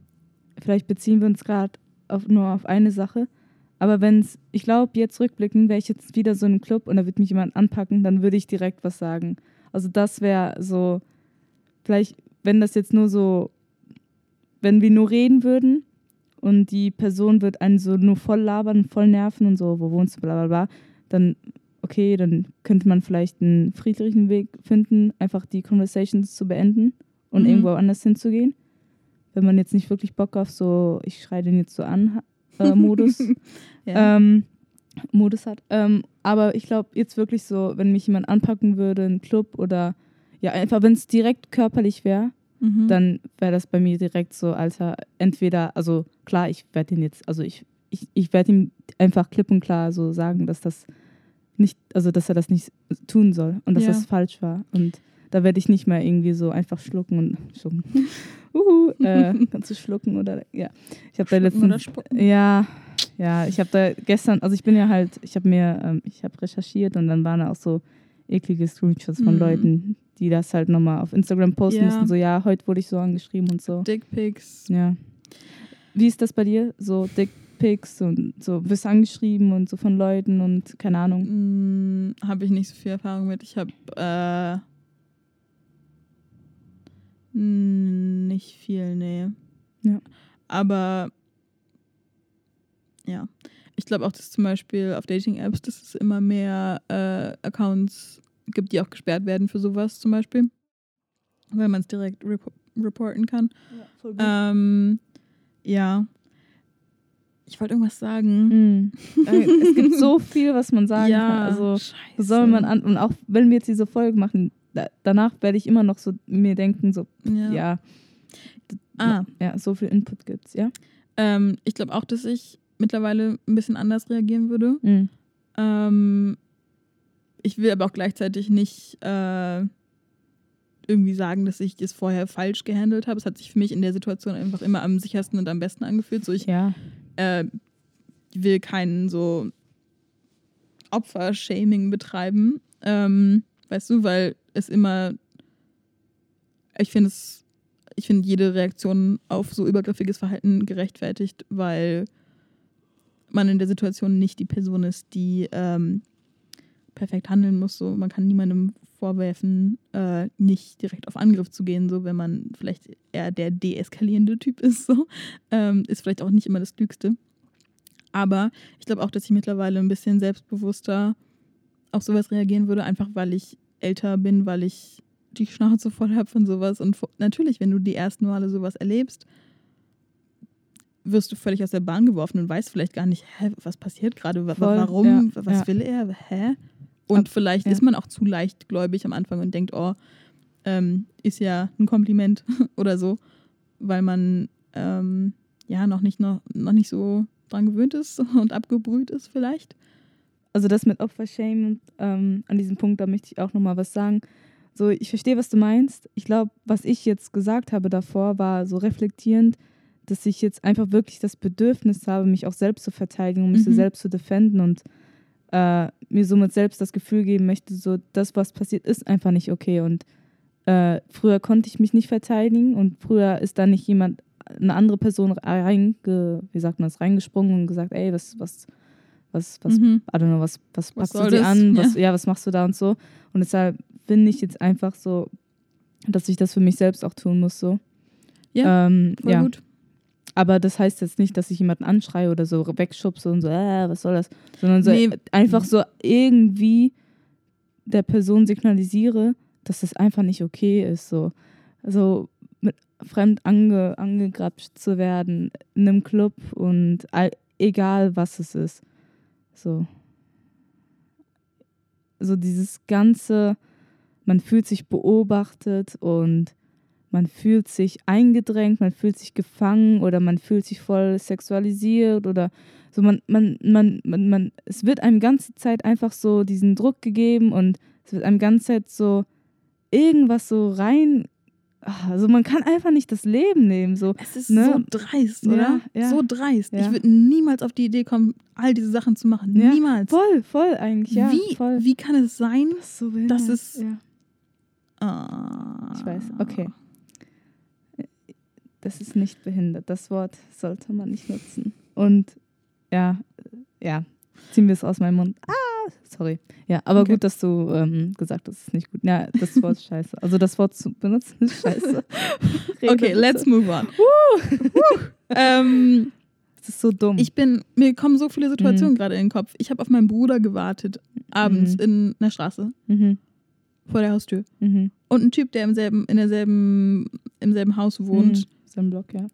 vielleicht beziehen wir uns gerade nur auf eine Sache. Aber wenn es, ich glaube, jetzt rückblickend, wäre ich jetzt wieder so in einem Club und da wird mich jemand anpacken, dann würde ich direkt was sagen. Also das wäre so, vielleicht, wenn das jetzt nur so, wenn wir nur reden würden und die Person wird einen so nur voll labern, voll nerven und so, wo wohnst du, bla bla bla, dann, okay, dann könnte man vielleicht einen friedlichen Weg finden, einfach die Conversations zu beenden und Mhm. irgendwo anders hinzugehen. Wenn man jetzt nicht wirklich Bock auf so, ich schreie den jetzt so an, äh, Modus Ja. ähm, Modus hat. Ähm, aber ich glaube, jetzt wirklich so, wenn mich jemand anpacken würde, ein Club oder ja, einfach, wenn es direkt körperlich wäre, Mhm. dann wäre das bei mir direkt so, Alter, entweder, also klar, ich werde ihn jetzt, also ich, ich, ich werde ihm einfach klipp und klar so sagen, dass das nicht, also dass er das nicht tun soll und dass Ja. das falsch war. Und da werde ich nicht mehr irgendwie so einfach schlucken und schlucken. Uhu, äh, kannst du schlucken oder ja. Ich habe da letztens ja, ja, ich habe da gestern, also ich bin ja halt, ich habe mir, ähm, ich habe recherchiert und dann waren da auch so eklige Screenshots von Mhm. Leuten, die das halt nochmal auf Instagram posten Ja. mussten, so ja, heute wurde ich so angeschrieben und so. Dickpics. Ja. Wie ist das bei dir? So Dickpics und so, wirst du angeschrieben und so von Leuten und keine Ahnung. Mm, habe ich nicht so viel Erfahrung mit. Ich habe äh, nicht viel, nee. Ja. Aber ja, ich glaube auch, dass zum Beispiel auf Dating-Apps, dass es immer mehr äh, Accounts gibt, die auch gesperrt werden für sowas zum Beispiel. Weil man es direkt rep reporten kann. Ähm, ja. Ich wollte irgendwas sagen. Mhm. Es gibt so viel, was man sagen ja, kann. Also scheiße. Soll man an? Und auch wenn wir jetzt diese Folge machen, da, danach werde ich immer noch so mir denken, so, Ja. ja, Ah, ja, so viel Input gibt's, ja. Ähm, ich glaube auch, dass ich mittlerweile ein bisschen anders reagieren würde. Mhm. Ähm, ich will aber auch gleichzeitig nicht äh, irgendwie sagen, dass ich das vorher falsch gehandelt habe. Es hat sich für mich in der Situation einfach immer am sichersten und am besten angefühlt. So, ich Ja, äh, will keinen so Opfer-Shaming betreiben. Ähm, weißt du, weil es immer, ich finde es, ich finde jede Reaktion auf so übergriffiges Verhalten gerechtfertigt, weil man in der Situation nicht die Person ist, die ähm, perfekt handeln muss. So, man kann niemandem vorwerfen, äh, nicht direkt auf Angriff zu gehen, so wenn man vielleicht eher der deeskalierende Typ ist. So. Ähm, ist vielleicht auch nicht immer das Klügste. Aber ich glaube auch, dass ich mittlerweile ein bisschen selbstbewusster auf sowas reagieren würde, einfach weil ich älter bin, weil ich die Schnauze voll habe von sowas. Und natürlich, wenn du die ersten Male sowas erlebst, wirst du völlig aus der Bahn geworfen und weißt vielleicht gar nicht, hä, was passiert gerade, warum, ja, was ja. will er, hä? Und Ab- vielleicht ja. ist man auch zu leichtgläubig am Anfang und denkt, oh, ähm, ist ja ein Kompliment oder so, weil man ähm, ja noch nicht, noch, noch nicht so dran gewöhnt ist und abgebrüht ist vielleicht. also das mit Opfershame, ähm, an diesem Punkt, da möchte ich auch nochmal was sagen. So, ich verstehe, was du meinst. Ich glaube, was ich jetzt gesagt habe davor, war so reflektierend, dass ich jetzt einfach wirklich das Bedürfnis habe, mich auch selbst zu verteidigen und mich so Mhm. selbst zu defenden und äh, mir somit selbst das Gefühl geben möchte, so das, was passiert, ist einfach nicht okay. Und äh, früher konnte ich mich nicht verteidigen und früher ist da nicht jemand, eine andere Person reinge, wie sagt man das, reingesprungen und gesagt, ey, was, was, was, was Mhm. I don't know, was, was, Was packst du dir das? an, was, ja. was machst du da und so. Und deshalb finde ich jetzt einfach so, dass ich das für mich selbst auch tun muss. So. Ja, ähm, Voll ja. gut. Aber das heißt jetzt nicht, dass ich jemanden anschreie oder so wegschubse und so, äh, was soll das? Sondern so Nee. einfach so irgendwie der Person signalisiere, dass das einfach nicht okay ist. So, so mit fremd ange, angegrapscht zu werden in einem Club und all, egal was es ist. So. So dieses ganze, man fühlt sich beobachtet und man fühlt sich eingedrängt, man fühlt sich gefangen oder man fühlt sich voll sexualisiert oder so man, man, man, man, man, es wird einem ganze Zeit einfach so diesen Druck gegeben und es wird einem ganze Zeit so irgendwas so rein, ah, also man kann einfach nicht das Leben nehmen, so. Es ist Ne? so dreist, Ja, oder? ja. So dreist. Ja. Ich würde niemals auf die Idee kommen, all diese Sachen zu machen. Ja, Niemals. Voll, voll eigentlich, ja. wie, voll. wie kann es sein? So behindert. Das ist- ja. Ah. Ich weiß, okay. Das ist nicht behindert. Das Wort sollte man nicht nutzen. Und ja, ja, ziehen wir es aus meinem Mund. Ah, sorry. Ja, aber Okay. gut, dass du ähm, gesagt hast, es ist nicht gut. Ja, das Wort ist scheiße. Also das Wort zu benutzen ist scheiße. Okay, let's move on. ähm, Das ist so dumm. ich bin, mir kommen so viele Situationen Mhm. gerade in den Kopf. Ich habe auf meinen Bruder gewartet, abends Mhm. in einer Straße mhm. vor der Haustür. Mhm. Und ein Typ, der im selben, in derselben, im selben Haus wohnt, Mhm. Sein Block, ja.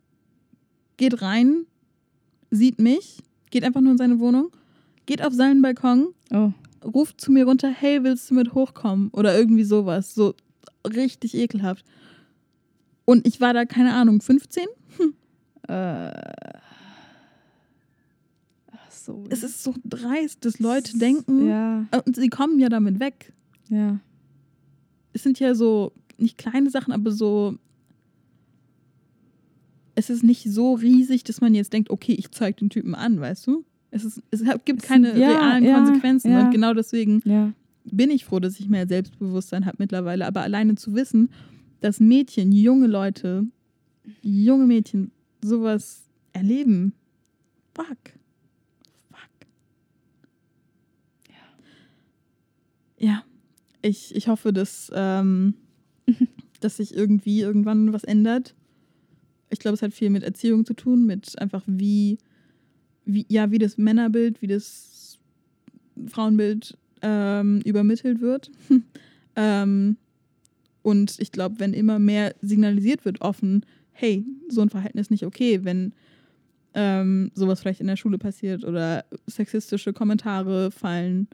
geht rein, sieht mich, geht einfach nur in seine Wohnung, geht auf seinen Balkon, Oh. ruft zu mir runter, hey, willst du mit hochkommen? Oder irgendwie sowas. So richtig ekelhaft. Und ich war da, keine Ahnung, 15? Äh. Ach so. Es ist so dreist, dass Leute denken, Ja, und sie kommen ja damit weg. ja. Es sind ja so, nicht kleine Sachen, aber so, es ist nicht so riesig, dass man jetzt denkt, okay, ich zeige den Typen an, weißt du? Es, ist, es gibt keine ja, realen ja, Konsequenzen ja. und genau deswegen bin ich froh, dass ich mehr Selbstbewusstsein habe mittlerweile. Aber alleine zu wissen, dass Mädchen, junge Leute, junge Mädchen sowas erleben, fuck. Fuck. Ja. Ja. Ich, ich hoffe, dass, ähm, dass sich irgendwie irgendwann was ändert. Ich glaube, es hat viel mit Erziehung zu tun, mit einfach wie, wie, ja, wie das Männerbild, wie das Frauenbild ähm, übermittelt wird. ähm, und ich glaube, wenn immer mehr signalisiert wird, offen, hey, so ein Verhalten ist nicht okay, wenn ähm, sowas vielleicht in der Schule passiert oder sexistische Kommentare fallen.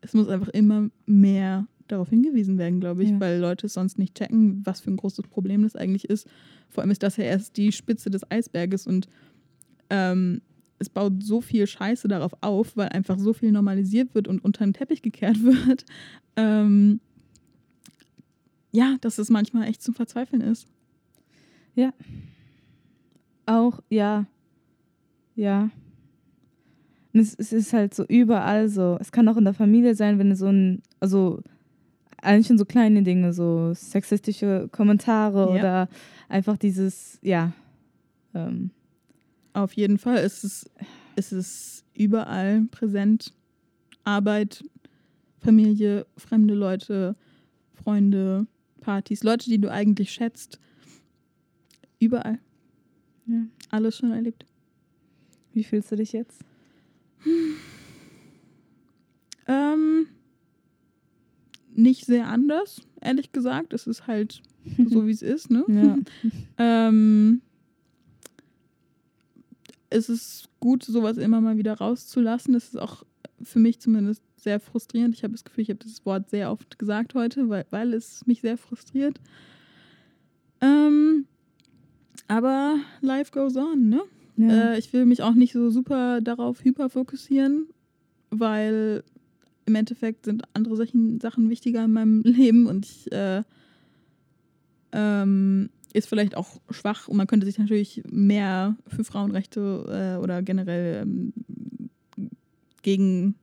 Es muss einfach immer mehr darauf hingewiesen werden, glaube ich, Ja. weil Leute es sonst nicht checken, was für ein großes Problem das eigentlich ist. Vor allem ist das ja erst die Spitze des Eisberges und ähm, es baut so viel Scheiße darauf auf, weil einfach so viel normalisiert wird und unter den Teppich gekehrt wird. Ähm, ja, dass es manchmal echt zum Verzweifeln ist. Auch, ja. Ja. Und es, es ist halt so überall so. Es kann auch in der Familie sein, wenn du so ein, also eigentlich schon so kleine Dinge, so sexistische Kommentare Ja. oder einfach dieses, ja. Ähm, Auf jeden Fall ist es, ist es überall präsent. Arbeit, Familie, fremde Leute, Freunde, Partys, Leute, die du eigentlich schätzt. Überall. ja. Alles schon erlebt. Wie fühlst du dich jetzt? Ähm, nicht sehr anders, ehrlich gesagt. Es ist halt so, wie es ist, ne? Ja. Ähm, es ist gut, sowas immer mal wieder rauszulassen. Es ist auch für mich zumindest sehr frustrierend. Ich habe das Gefühl, ich habe dieses Wort sehr oft gesagt heute, weil, weil es mich sehr frustriert. Ähm, aber life goes on, ne? ja. Äh, ich will mich auch nicht so super darauf hyperfokussieren, weil im Endeffekt sind andere Sachen, Sachen wichtiger in meinem Leben und ich äh, ähm, ist vielleicht auch schwach und man könnte sich natürlich mehr für Frauenrechte äh, oder generell ähm, gegen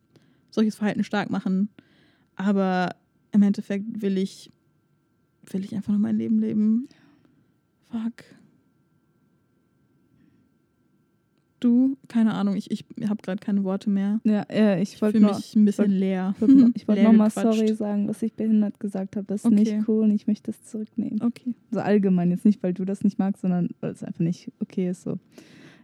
solches Verhalten stark machen. Aber im Endeffekt will ich, will ich einfach nur mein Leben leben. Fuck. Du, keine Ahnung, ich, ich habe gerade keine Worte mehr. ja, ja, ich wollte mich ein bisschen wollt- leer. ich wollte ich nochmal sorry sagen, dass ich behindert gesagt habe. Das ist Okay. nicht cool und ich möchte das zurücknehmen. Okay. So allgemein, jetzt nicht, weil du das nicht magst, sondern weil es einfach nicht okay ist. So.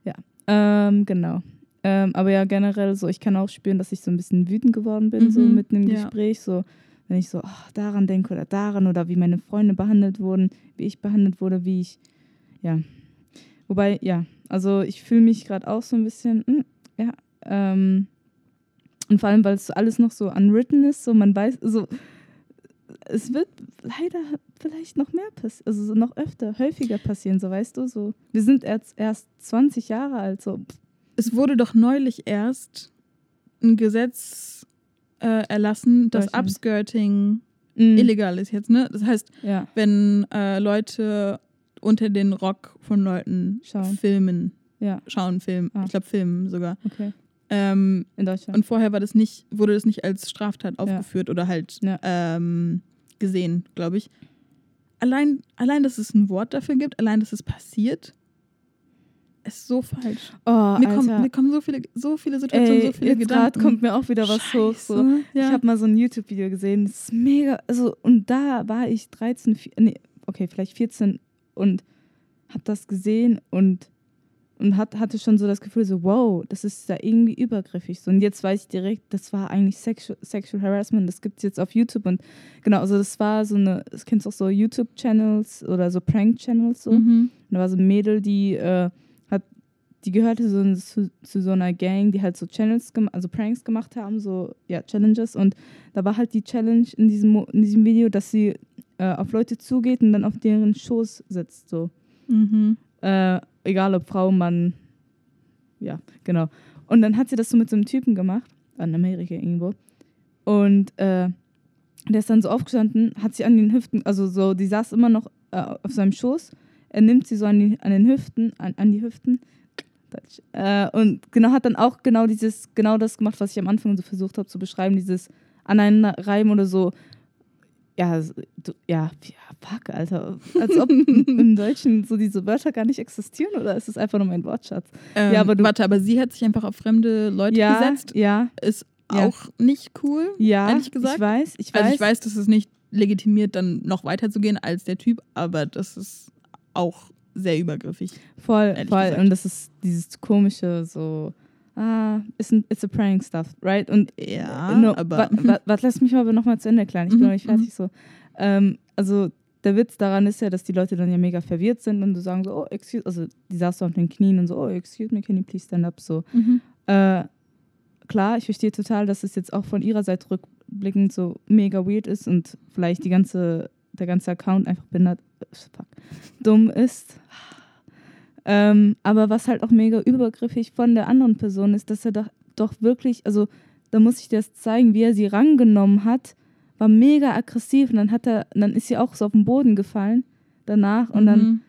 Ja, ähm, genau. Ähm, aber ja, generell so, ich kann auch spüren, dass ich so ein bisschen wütend geworden bin, so Mhm, mitten im ja. Gespräch. So, wenn ich so ach, daran denke oder daran oder wie meine Freunde behandelt wurden, wie ich behandelt wurde, wie ich, ja. Wobei, ja, also ich fühle mich gerade auch so ein bisschen, hm, ja, ähm, und vor allem, weil es alles noch so unwritten ist, so man weiß, so es wird leider vielleicht noch mehr passieren, also so noch öfter, häufiger passieren, so weißt du, so. Wir sind erst, erst 20 Jahre alt, so. Es wurde doch neulich erst ein Gesetz äh, erlassen, dass. Upskirting Mm, illegal ist jetzt, ne? Das heißt, Ja, wenn äh, Leute unter den Rock von Leuten Schauen. filmen, ja, schauen, filmen, Ah. ich glaube filmen sogar. okay. Ähm, In Deutschland. und vorher war das nicht, wurde das nicht als Straftat aufgeführt oder halt Ja. ähm, gesehen, glaube ich. allein, allein, dass es ein Wort dafür gibt, allein, dass es passiert, ist so falsch. Oh, Mir kommen, mir kommen so viele, so viele Situationen, Ey, so viele jetzt Gedanken. kommt mir auch wieder was hoch. So. Scheiße, Ja. Ich habe mal so ein YouTube-Video gesehen. Das ist mega. Also, und da war ich 13, vier- nee, okay, vielleicht 14 und habe das gesehen und, und hat, hatte schon so das Gefühl, so, wow, das ist da irgendwie übergriffig. So, und jetzt weiß ich direkt, das war eigentlich Sexual, Sexual Harassment. Das gibt es jetzt auf YouTube. Und genau, also das war so eine, das kennst du auch so YouTube-Channels oder so Prank-Channels so. Mhm. Und da war so ein Mädel, die äh, hat, die gehörte so zu, zu so einer Gang, die halt so Channels, also Pranks gemacht haben, so ja Challenges. Und da war halt die Challenge in diesem, in diesem Video, dass sie äh, auf Leute zugeht und dann auf deren Schoß sitzt, so. Mhm. Äh, egal ob Frau, Mann, ja, genau. Und dann hat sie das so mit so einem Typen gemacht, in Amerika irgendwo. Und äh, der ist dann so aufgestanden, hat sie an den Hüften, also so, die saß immer noch äh, auf seinem Schoß. Er nimmt sie so an, die, an den Hüften, an, an die Hüften. Äh, und genau hat dann auch genau dieses, genau das gemacht, was ich am Anfang so versucht habe zu beschreiben, dieses Aneinanderreiben oder so. Ja, du, ja, ja, fuck, Alter. Als ob im Deutschen so diese Wörter gar nicht existieren oder ist es einfach nur mein Wortschatz? Ähm, Ja, aber du- warte, aber sie hat sich einfach auf fremde Leute ja, gesetzt. ja, Ist Ja. auch nicht cool. ja, Ehrlich gesagt? ich weiß, ich weiß. Also ich weiß, dass es nicht legitimiert, dann noch weiterzugehen als der Typ, aber das ist auch sehr übergriffig. Voll, voll. gesagt. Und das ist dieses komische, so, ah, it's, a- it's a prank stuff, right? Und Ja, no, aber wa- wa- Warte, lass mich aber nochmal zu Ende erklären. Ich bin Mhm, noch nicht fertig so. Ähm, also, der Witz daran ist ja, dass die Leute dann ja mega verwirrt sind und so sagen so, oh, excuse, also die saß so auf den Knien und so, oh, excuse me, can you please stand up? So. mhm. Äh, klar, ich verstehe total, dass es jetzt auch von ihrer Seite rückblickend so mega weird ist und vielleicht die ganze, der ganze Account einfach behindert, äh, fuck, dumm ist. Ähm, aber was halt auch mega übergriffig von der anderen Person ist, dass er doch, doch wirklich, also da muss ich dir das zeigen, wie er sie rangenommen hat, war mega aggressiv und dann hat er, dann ist sie auch so auf den Boden gefallen danach und dann Mhm.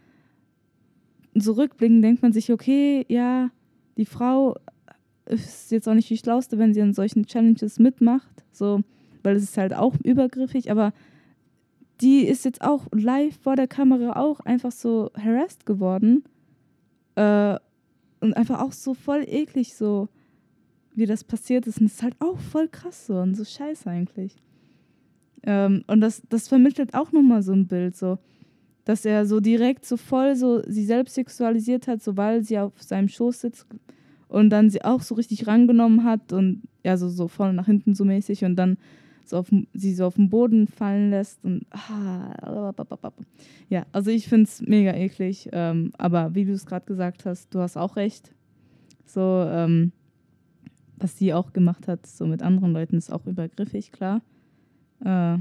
so rückblickend denkt man sich, okay, ja, die Frau ist jetzt auch nicht die Schlauste, wenn sie an solchen Challenges mitmacht, so, weil es ist halt auch übergriffig, aber die ist jetzt auch live vor der Kamera auch einfach so harassed geworden äh, und einfach auch so voll eklig, so wie das passiert ist und es ist halt auch voll krass so und so scheiße eigentlich. Ähm, und das, das vermittelt auch nochmal so ein Bild, so dass er so direkt so voll so sie selbst sexualisiert hat, so weil sie auf seinem Schoß sitzt und dann sie auch so richtig rangenommen hat und ja, so, so vorne nach hinten so mäßig und dann so auf, sie so auf den Boden fallen lässt und ah, ja, also ich finde es mega eklig, ähm, aber wie du es gerade gesagt hast, du hast auch recht, so ähm, was sie auch gemacht hat, so mit anderen Leuten ist auch übergriffig, klar. Äh,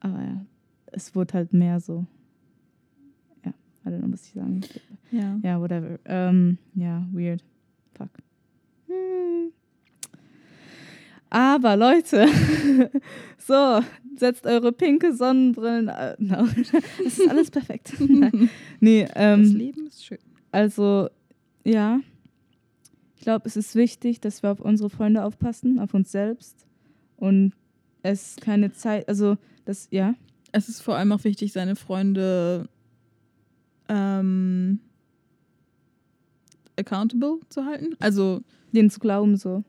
aber ja, es wurde halt mehr so. Ja, don't know, was ich sagen. Ja. Ja, whatever. Ähm, ja, weird. Fuck. Hm. Aber Leute, so, setzt eure pinke Sonnenbrillen. Äh, no. es ist alles perfekt. Nee, Das ähm, Leben ist schön. also, ja. Ich glaube, es ist wichtig, dass wir auf unsere Freunde aufpassen, auf uns selbst. Und es keine Zeit, also, das, ja. Es ist vor allem auch wichtig, seine Freunde ähm, accountable zu halten. Also denen zu glauben, so.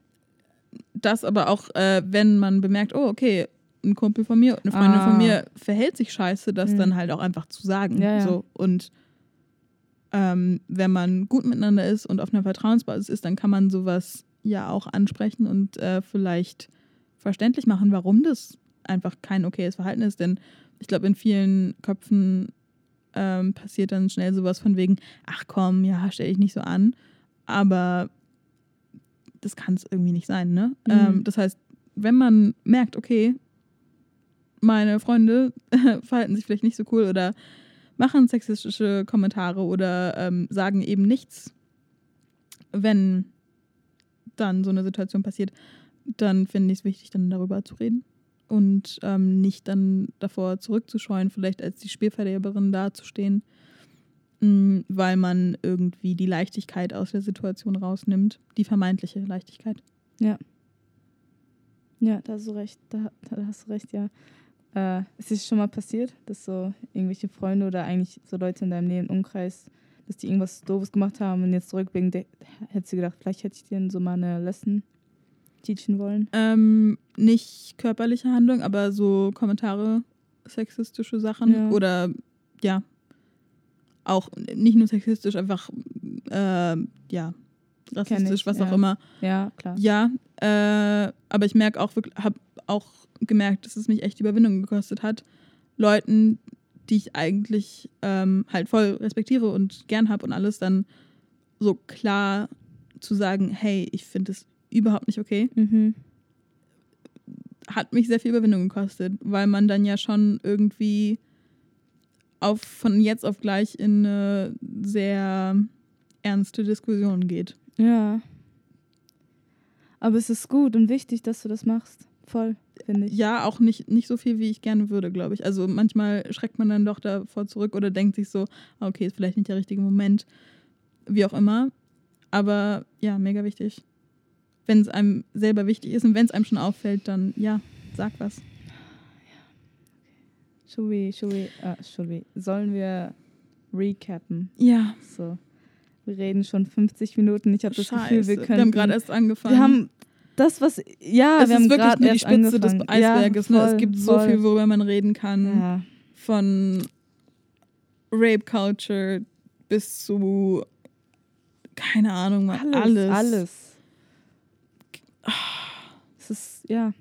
Das aber auch, äh, wenn man bemerkt, oh, okay, ein Kumpel von mir, eine Freundin Ah. von mir verhält sich scheiße, das Mhm. dann halt auch einfach zu sagen. Ja, ja. So. Und ähm, wenn man gut miteinander ist und auf einer Vertrauensbasis ist, dann kann man sowas ja auch ansprechen und äh, vielleicht verständlich machen, warum das einfach kein okayes Verhalten ist. Denn ich glaube, in vielen Köpfen ähm, passiert dann schnell sowas von wegen, ach komm, ja, stell dich nicht so an. Aber das kann es irgendwie nicht sein, ne? Mhm. Ähm, das heißt, wenn man merkt, okay, meine Freunde verhalten sich vielleicht nicht so cool oder machen sexistische Kommentare oder ähm, sagen eben nichts, wenn dann so eine Situation passiert, dann finde ich es wichtig, dann darüber zu reden und ähm, nicht dann davor zurückzuscheuen, vielleicht als die Spielverderberin dazustehen, weil man irgendwie die Leichtigkeit aus der Situation rausnimmt, die vermeintliche Leichtigkeit. Ja, da hast du recht, da, da hast du recht, ja. Äh, ist es schon mal passiert, dass so irgendwelche Freunde oder eigentlich so Leute in deinem näheren Umkreis, dass die irgendwas Doofes gemacht haben und jetzt zurückblicken, hättest du gedacht, vielleicht hätte ich denen so mal eine Lesson teachen wollen? Ähm, nicht körperliche Handlung, aber so Kommentare, sexistische Sachen Ja. oder ja, auch nicht nur sexistisch, einfach äh, ja, rassistisch, ich, was ja. auch immer. Ja, klar. Ja, äh, aber ich merke auch wirklich, habe auch gemerkt, dass es mich echt Überwindung gekostet hat, Leuten, die ich eigentlich ähm, halt voll respektiere und gern habe und alles, dann so klar zu sagen, hey, ich finde es überhaupt nicht okay, Mhm. hat mich sehr viel Überwindung gekostet, weil man dann ja schon irgendwie auf, von jetzt auf gleich in eine sehr ernste Diskussion geht. Ja. Aber es ist gut und wichtig, dass du das machst. Voll, finde ich. Ja, auch nicht, nicht so viel, wie ich gerne würde, glaube ich. Also manchmal schreckt man dann doch davor zurück oder denkt sich so, ah, okay, ist vielleicht nicht der richtige Moment, wie auch immer. Aber ja, mega wichtig. Wenn es einem selber wichtig ist und wenn es einem schon auffällt, dann ja, sag was. Should we, should we, äh, should we, sollen wir recappen? Ja, So. Wir reden schon 50 Minuten. Ich habe das Gefühl, wir können. haben gerade erst angefangen. Wir haben das, was. Ja, es wir haben ist wirklich nur die Spitze des angefangen. Eisberges. Ja, ne? voll, Es gibt so voll. viel, worüber man reden kann. Ja. Von Rape Culture bis zu, keine Ahnung, Alles. alles. Alles. Es ist, ja.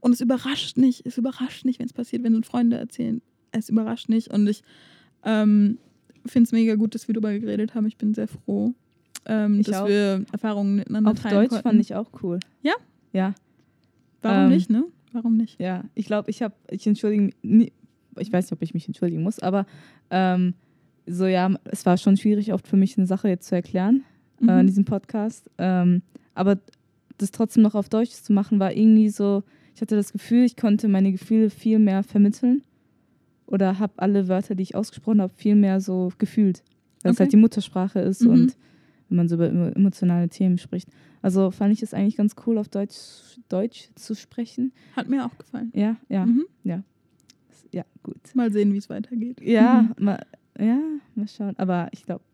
Und es überrascht nicht, es überrascht nicht, wenn es passiert, wenn Freunde erzählen. Es überrascht nicht. Und ich ähm, finde es mega gut, dass wir darüber geredet haben. Ich bin sehr froh, ähm, Ich dass auch. wir Erfahrungen miteinander Auf teilen Deutsch konnten. fand ich auch cool. Ja? Ja. Warum ähm, nicht, ne? Warum nicht? Ja, ich glaube, ich habe, ich entschuldige, mich- ich weiß nicht, ob ich mich entschuldigen muss, aber ähm, so ja, es war schon schwierig, oft für mich eine Sache jetzt zu erklären äh, in Mhm. diesem Podcast. Ähm, aber das trotzdem noch auf Deutsch zu machen, war irgendwie so, ich hatte das Gefühl, ich konnte meine Gefühle viel mehr vermitteln oder habe alle Wörter, die ich ausgesprochen habe, viel mehr so gefühlt, weil es Okay. halt die Muttersprache ist Mhm. und wenn man so über emo- emotionale Themen spricht. Also fand ich es eigentlich ganz cool, auf Deutsch, Deutsch zu sprechen. Hat mir auch gefallen. Ja, ja, Mhm. ja, gut. Mal sehen, wie es weitergeht. Ja, Mhm. mal, ja, mal schauen. Aber ich glaube,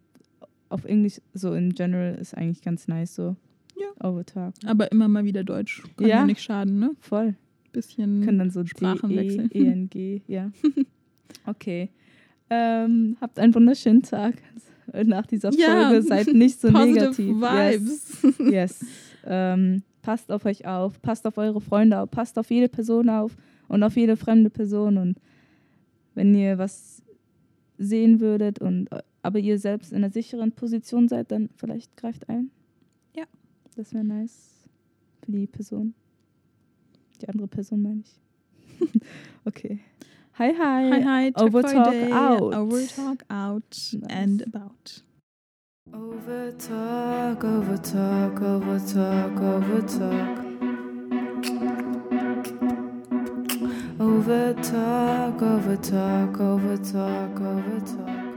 auf Englisch so in general ist eigentlich ganz nice so. Ja. Overtalk. Aber immer mal wieder Deutsch. Kann ja, Ja. nicht schaden, ne? Voll. Bisschen. Können dann so Sprachen D, E, wechseln. E, N, G, ja. Okay. Ähm, habt einen wunderschönen Tag nach dieser Ja. Folge. Seid nicht so Positive negativ. Vibes. Yes. yes. Ähm, passt auf euch auf, passt auf eure Freunde auf, passt auf jede Person auf und auf jede fremde Person. Und wenn ihr was sehen würdet und aber ihr selbst in einer sicheren Position seid, dann vielleicht greift ein. Das wäre nice für die Person. Die andere Person meine ich. okay. Hi, hi. Hi, hi. Talk Overtalk Friday. out. Overtalk out Nice. and about. Overtalk, overtalk, overtalk, overtalk. Overtalk, overtalk, overtalk, overtalk.